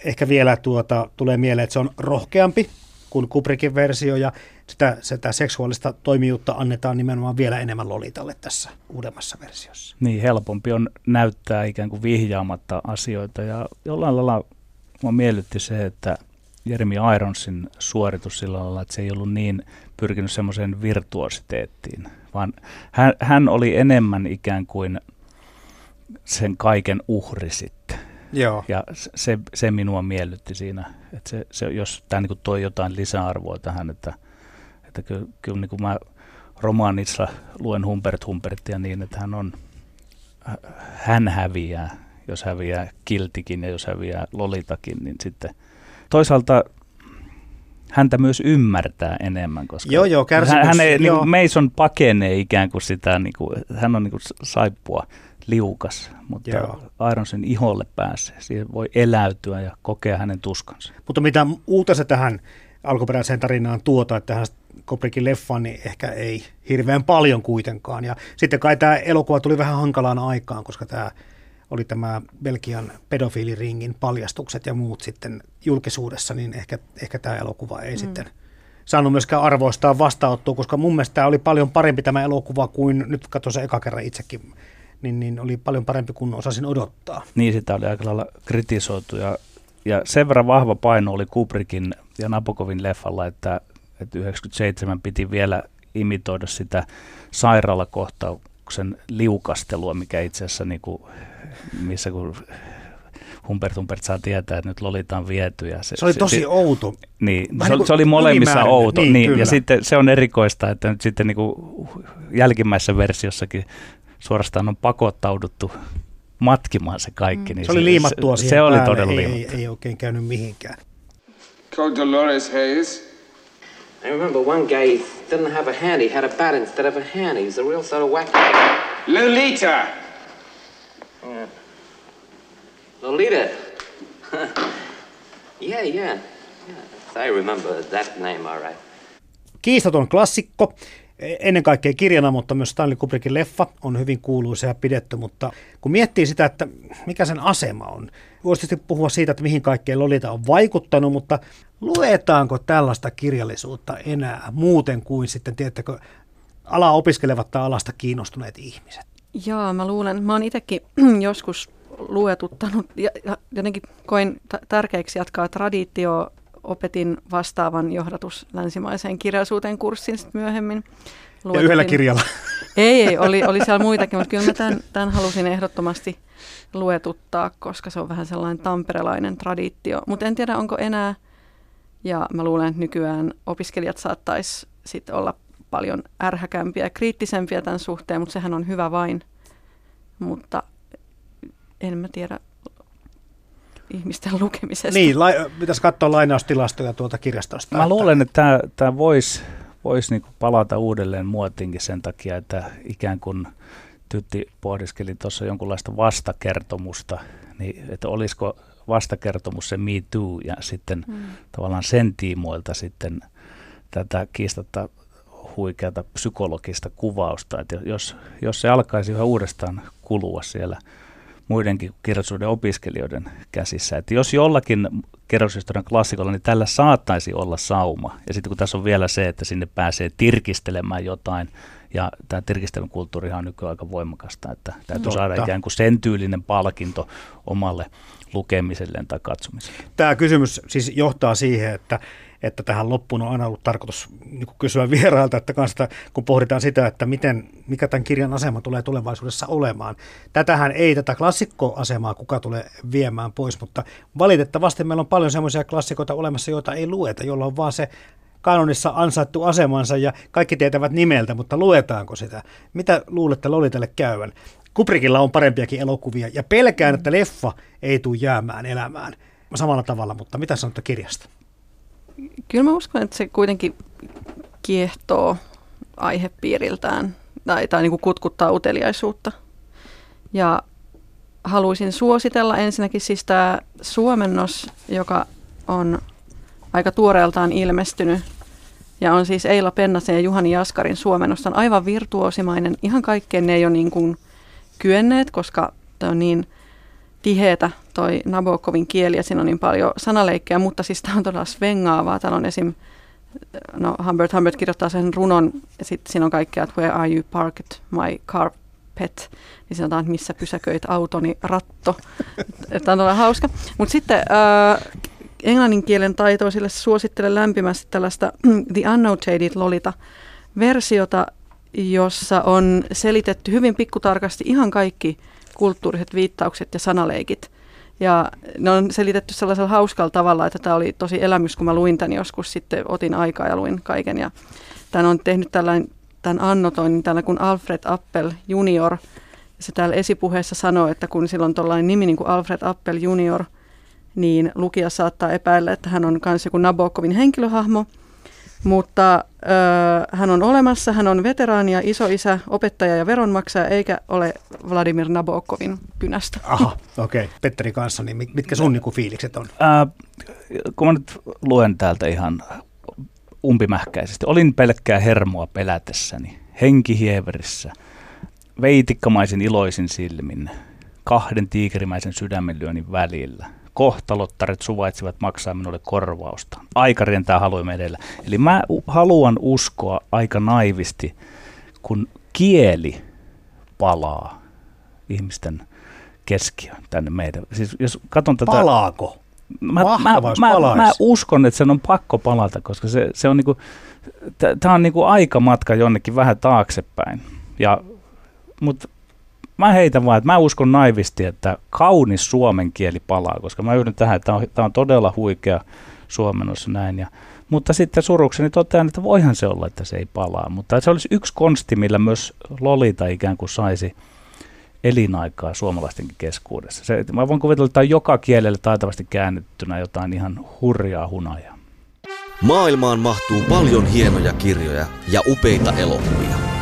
ehkä vielä tuota, tulee mieleen, että se on rohkeampi kuin Kubrickin versio ja sitä, sitä seksuaalista toimijuutta annetaan nimenomaan vielä enemmän Lolitalle tässä uudemmassa versiossa. Niin, helpompi on näyttää ikään kuin vihjaamatta asioita ja jollain lailla mua miellytti se, että Jeremy Ironsin suoritus sillä lailla, että se ei ollut niin pyrkinyt semmoiseen virtuositeettiin, vaan hän, hän oli enemmän ikään kuin sen kaiken uhri sitten. Joo. Ja se, se minua miellytti siinä, että se, se, jos tämä niin toi jotain lisäarvoa tähän, että, että kyllä, kyllä niin kuin mä romaanissa luen Humbert Humbertia niin, että hän on, hän häviää, jos häviää Kiltikin ja jos häviää Lolitakin, niin sitten toisaalta häntä myös ymmärtää enemmän, koska joo, joo, hän, hän ei, joo. Niin Mason pakenee ikään kuin sitä, niin kuin, hän on niin kuin saippua liukas, mutta Joo. Ironsin iholle pääsee. Siihen voi eläytyä ja kokea hänen tuskansa. Mutta mitä uutta se tähän alkuperäiseen tarinaan tuota, että tähän Koprikin leffaan, niin ehkä ei hirveän paljon kuitenkaan. Ja sitten kai tämä elokuva tuli vähän hankalaan aikaan, koska tämä oli tämä Belgian pedofiiliringin paljastukset ja muut sitten julkisuudessa, niin ehkä, ehkä tämä elokuva ei mm. sitten saanut myöskään arvoistaa vastaanottua, koska mun mielestä tämä oli paljon parempi tämä elokuva kuin nyt katsoin se eka kerran itsekin niin, niin oli paljon parempi kuin osasin odottaa. Niin, sitä oli aika lailla kritisoitu ja, ja sen verran vahva paino oli Kubrickin ja Nabokovin leffalla, että, että 97 piti vielä imitoida sitä sairaalakohtauksen liukastelua, mikä itse asiassa niin kuin, missä kun Humbert Humbert saa tietää, että nyt Lolita on viety. Ja se, se oli tosi se, outo. Niin, se, oli, se oli molemmissa outo. Niin, niin, ja sitten se on erikoista, että nyt sitten niin kuin jälkimmäisessä versiossakin suorastaan on pakottauduttu matkimaan se kaikki. Mm. Niin se, oli liimattua se, se oli todella ei, ei, ei, oikein käynyt mihinkään. Called Dolores Hayes. I remember one guy didn't have a hand. He had a bat instead of a hand. He was a real sort of wacky. Lolita! Yeah. Lolita. [LAUGHS] yeah, yeah. yeah. I remember that name all right. Kiistaton klassikko. ennen kaikkea kirjana, mutta myös Stanley Kubrickin leffa on hyvin kuuluisa ja pidetty, mutta kun miettii sitä, että mikä sen asema on, voisi tietysti puhua siitä, että mihin kaikkeen Lolita on vaikuttanut, mutta luetaanko tällaista kirjallisuutta enää muuten kuin sitten, tiedättekö, alaa opiskelevat tai alasta kiinnostuneet ihmiset? Joo, mä luulen. Mä oon itsekin [CLEARS THROAT] joskus luetuttanut ja, jotenkin koin t- tärkeäksi jatkaa traditio opetin vastaavan johdatus länsimaiseen kirjallisuuteen kurssin sitten myöhemmin. Luettiin. Ja yhdellä kirjalla? [LAUGHS] Ei, ei oli, oli siellä muitakin, mutta kyllä mä tämän, tämän halusin ehdottomasti luetuttaa, koska se on vähän sellainen tamperelainen traditio. Mutta en tiedä, onko enää, ja mä luulen, että nykyään opiskelijat saattaisi sitten olla paljon ärhäkämpiä ja kriittisempiä tämän suhteen, mutta sehän on hyvä vain. Mutta en mä tiedä, ihmisten lukemisesta. Niin, la, pitäisi katsoa lainaustilastoja tuolta kirjastosta. Mä että... luulen, että tämä voisi vois niinku palata uudelleen muotiinkin sen takia, että ikään kuin Tytti pohdiskeli tuossa jonkunlaista vastakertomusta, niin että olisiko vastakertomus se Me Too ja sitten hmm. tavallaan sen tiimoilta sitten tätä kiistatta huikeata psykologista kuvausta, että jos, jos se alkaisi yhä uudestaan kulua siellä – muidenkin kirjallisuuden opiskelijoiden käsissä. Että jos jollakin kirjallisuushistorian klassikolla, niin tällä saattaisi olla sauma. Ja sitten kun tässä on vielä se, että sinne pääsee tirkistelemään jotain, ja tämä tirkistelyn kulttuurihan on nykyään aika voimakasta, että täytyy Totta. saada ikään kuin sen tyylinen palkinto omalle lukemiselleen tai katsomiselle. Tämä kysymys siis johtaa siihen, että että tähän loppuun on aina ollut tarkoitus niin kysyä vierailta, että kanssa, kun pohditaan sitä, että miten, mikä tämän kirjan asema tulee tulevaisuudessa olemaan. Tätähän ei tätä klassikkoasemaa kuka tulee viemään pois, mutta valitettavasti meillä on paljon semmoisia klassikoita olemassa, joita ei lueta, jolla on vaan se kanonissa ansaittu asemansa ja kaikki tietävät nimeltä, mutta luetaanko sitä? Mitä luulette Lolitalle käyvän? Kubrikilla on parempiakin elokuvia ja pelkään, että leffa ei tule jäämään elämään samalla tavalla, mutta mitä sanotte kirjasta? Kyllä mä uskon, että se kuitenkin kiehtoo aihepiiriltään tai, tai niin kuin kutkuttaa uteliaisuutta. Ja haluaisin suositella ensinnäkin siis tämä suomennos, joka on aika tuoreeltaan ilmestynyt ja on siis Eila Pennasen ja Juhani Jaskarin suomennosta. On aivan virtuosimainen. Ihan kaikkeen ne ei ole niin kuin kyenneet, koska on niin tiheätä toi Nabokovin kieli ja siinä on niin paljon sanaleikkejä, mutta siis tämä on todella svengaavaa. Täällä on esim. No, Humbert Humbert kirjoittaa sen runon ja sitten siinä on kaikkea, että where are you parked my carpet, niin sanotaan, että missä pysäköit autoni ratto. [LAUGHS] Tämä on todella hauska. Mutta sitten äh, englannin kielen taitoisille suosittelen lämpimästi tällaista [CLEARS THROAT] The Annotated Lolita versiota, jossa on selitetty hyvin pikkutarkasti ihan kaikki kulttuuriset viittaukset ja sanaleikit. Ja ne on selitetty sellaisella hauskalla tavalla, että tämä oli tosi elämys, kun mä luin tämän joskus, sitten otin aikaa ja luin kaiken. Ja tämän on tehnyt tällainen, tämän annotoinnin täällä kuin Alfred Appel Junior. Se täällä esipuheessa sanoo, että kun sillä on tuollainen nimi niin kuin Alfred Appel Junior, niin lukija saattaa epäillä, että hän on myös joku Nabokovin henkilöhahmo – mutta ö, hän on olemassa, hän on veteraani ja isoisä, opettaja ja veronmaksaja, eikä ole Vladimir Nabokovin kynästä. Aha, okei. Okay. Petteri kanssa, niin mitkä sun niinku fiilikset on? Ää, kun mä nyt luen täältä ihan umpimähkäisesti. Olin pelkkää hermoa pelätessäni, henkihieverissä, veitikkamaisin iloisin silmin, kahden tiikerimäisen sydämenlyönnin välillä – kohtalottaret suvaitsivat maksaa minulle korvausta. Aika rientää haluamme edellä. Eli mä haluan uskoa aika naivisti, kun kieli palaa ihmisten keskiöön tänne meidän. Siis jos katson tätä, Palaako? Mä, mä, mä, mä, uskon, että sen on pakko palata, koska se, se on niinku, tämä on niinku aikamatka jonnekin vähän taaksepäin. Ja, mutta mä heitän vaan, että mä uskon naivisti, että kaunis suomen kieli palaa, koska mä yhdyn tähän, että tämä on, tämä on todella huikea suomennos näin. Ja, mutta sitten surukseni totean, että voihan se olla, että se ei palaa. Mutta se olisi yksi konsti, millä myös Lolita ikään kuin saisi elinaikaa suomalaistenkin keskuudessa. Se, mä voin kuvitella, että tämä on joka kielelle taitavasti käännettynä jotain ihan hurjaa hunajaa. Maailmaan mahtuu paljon hienoja kirjoja ja upeita elokuvia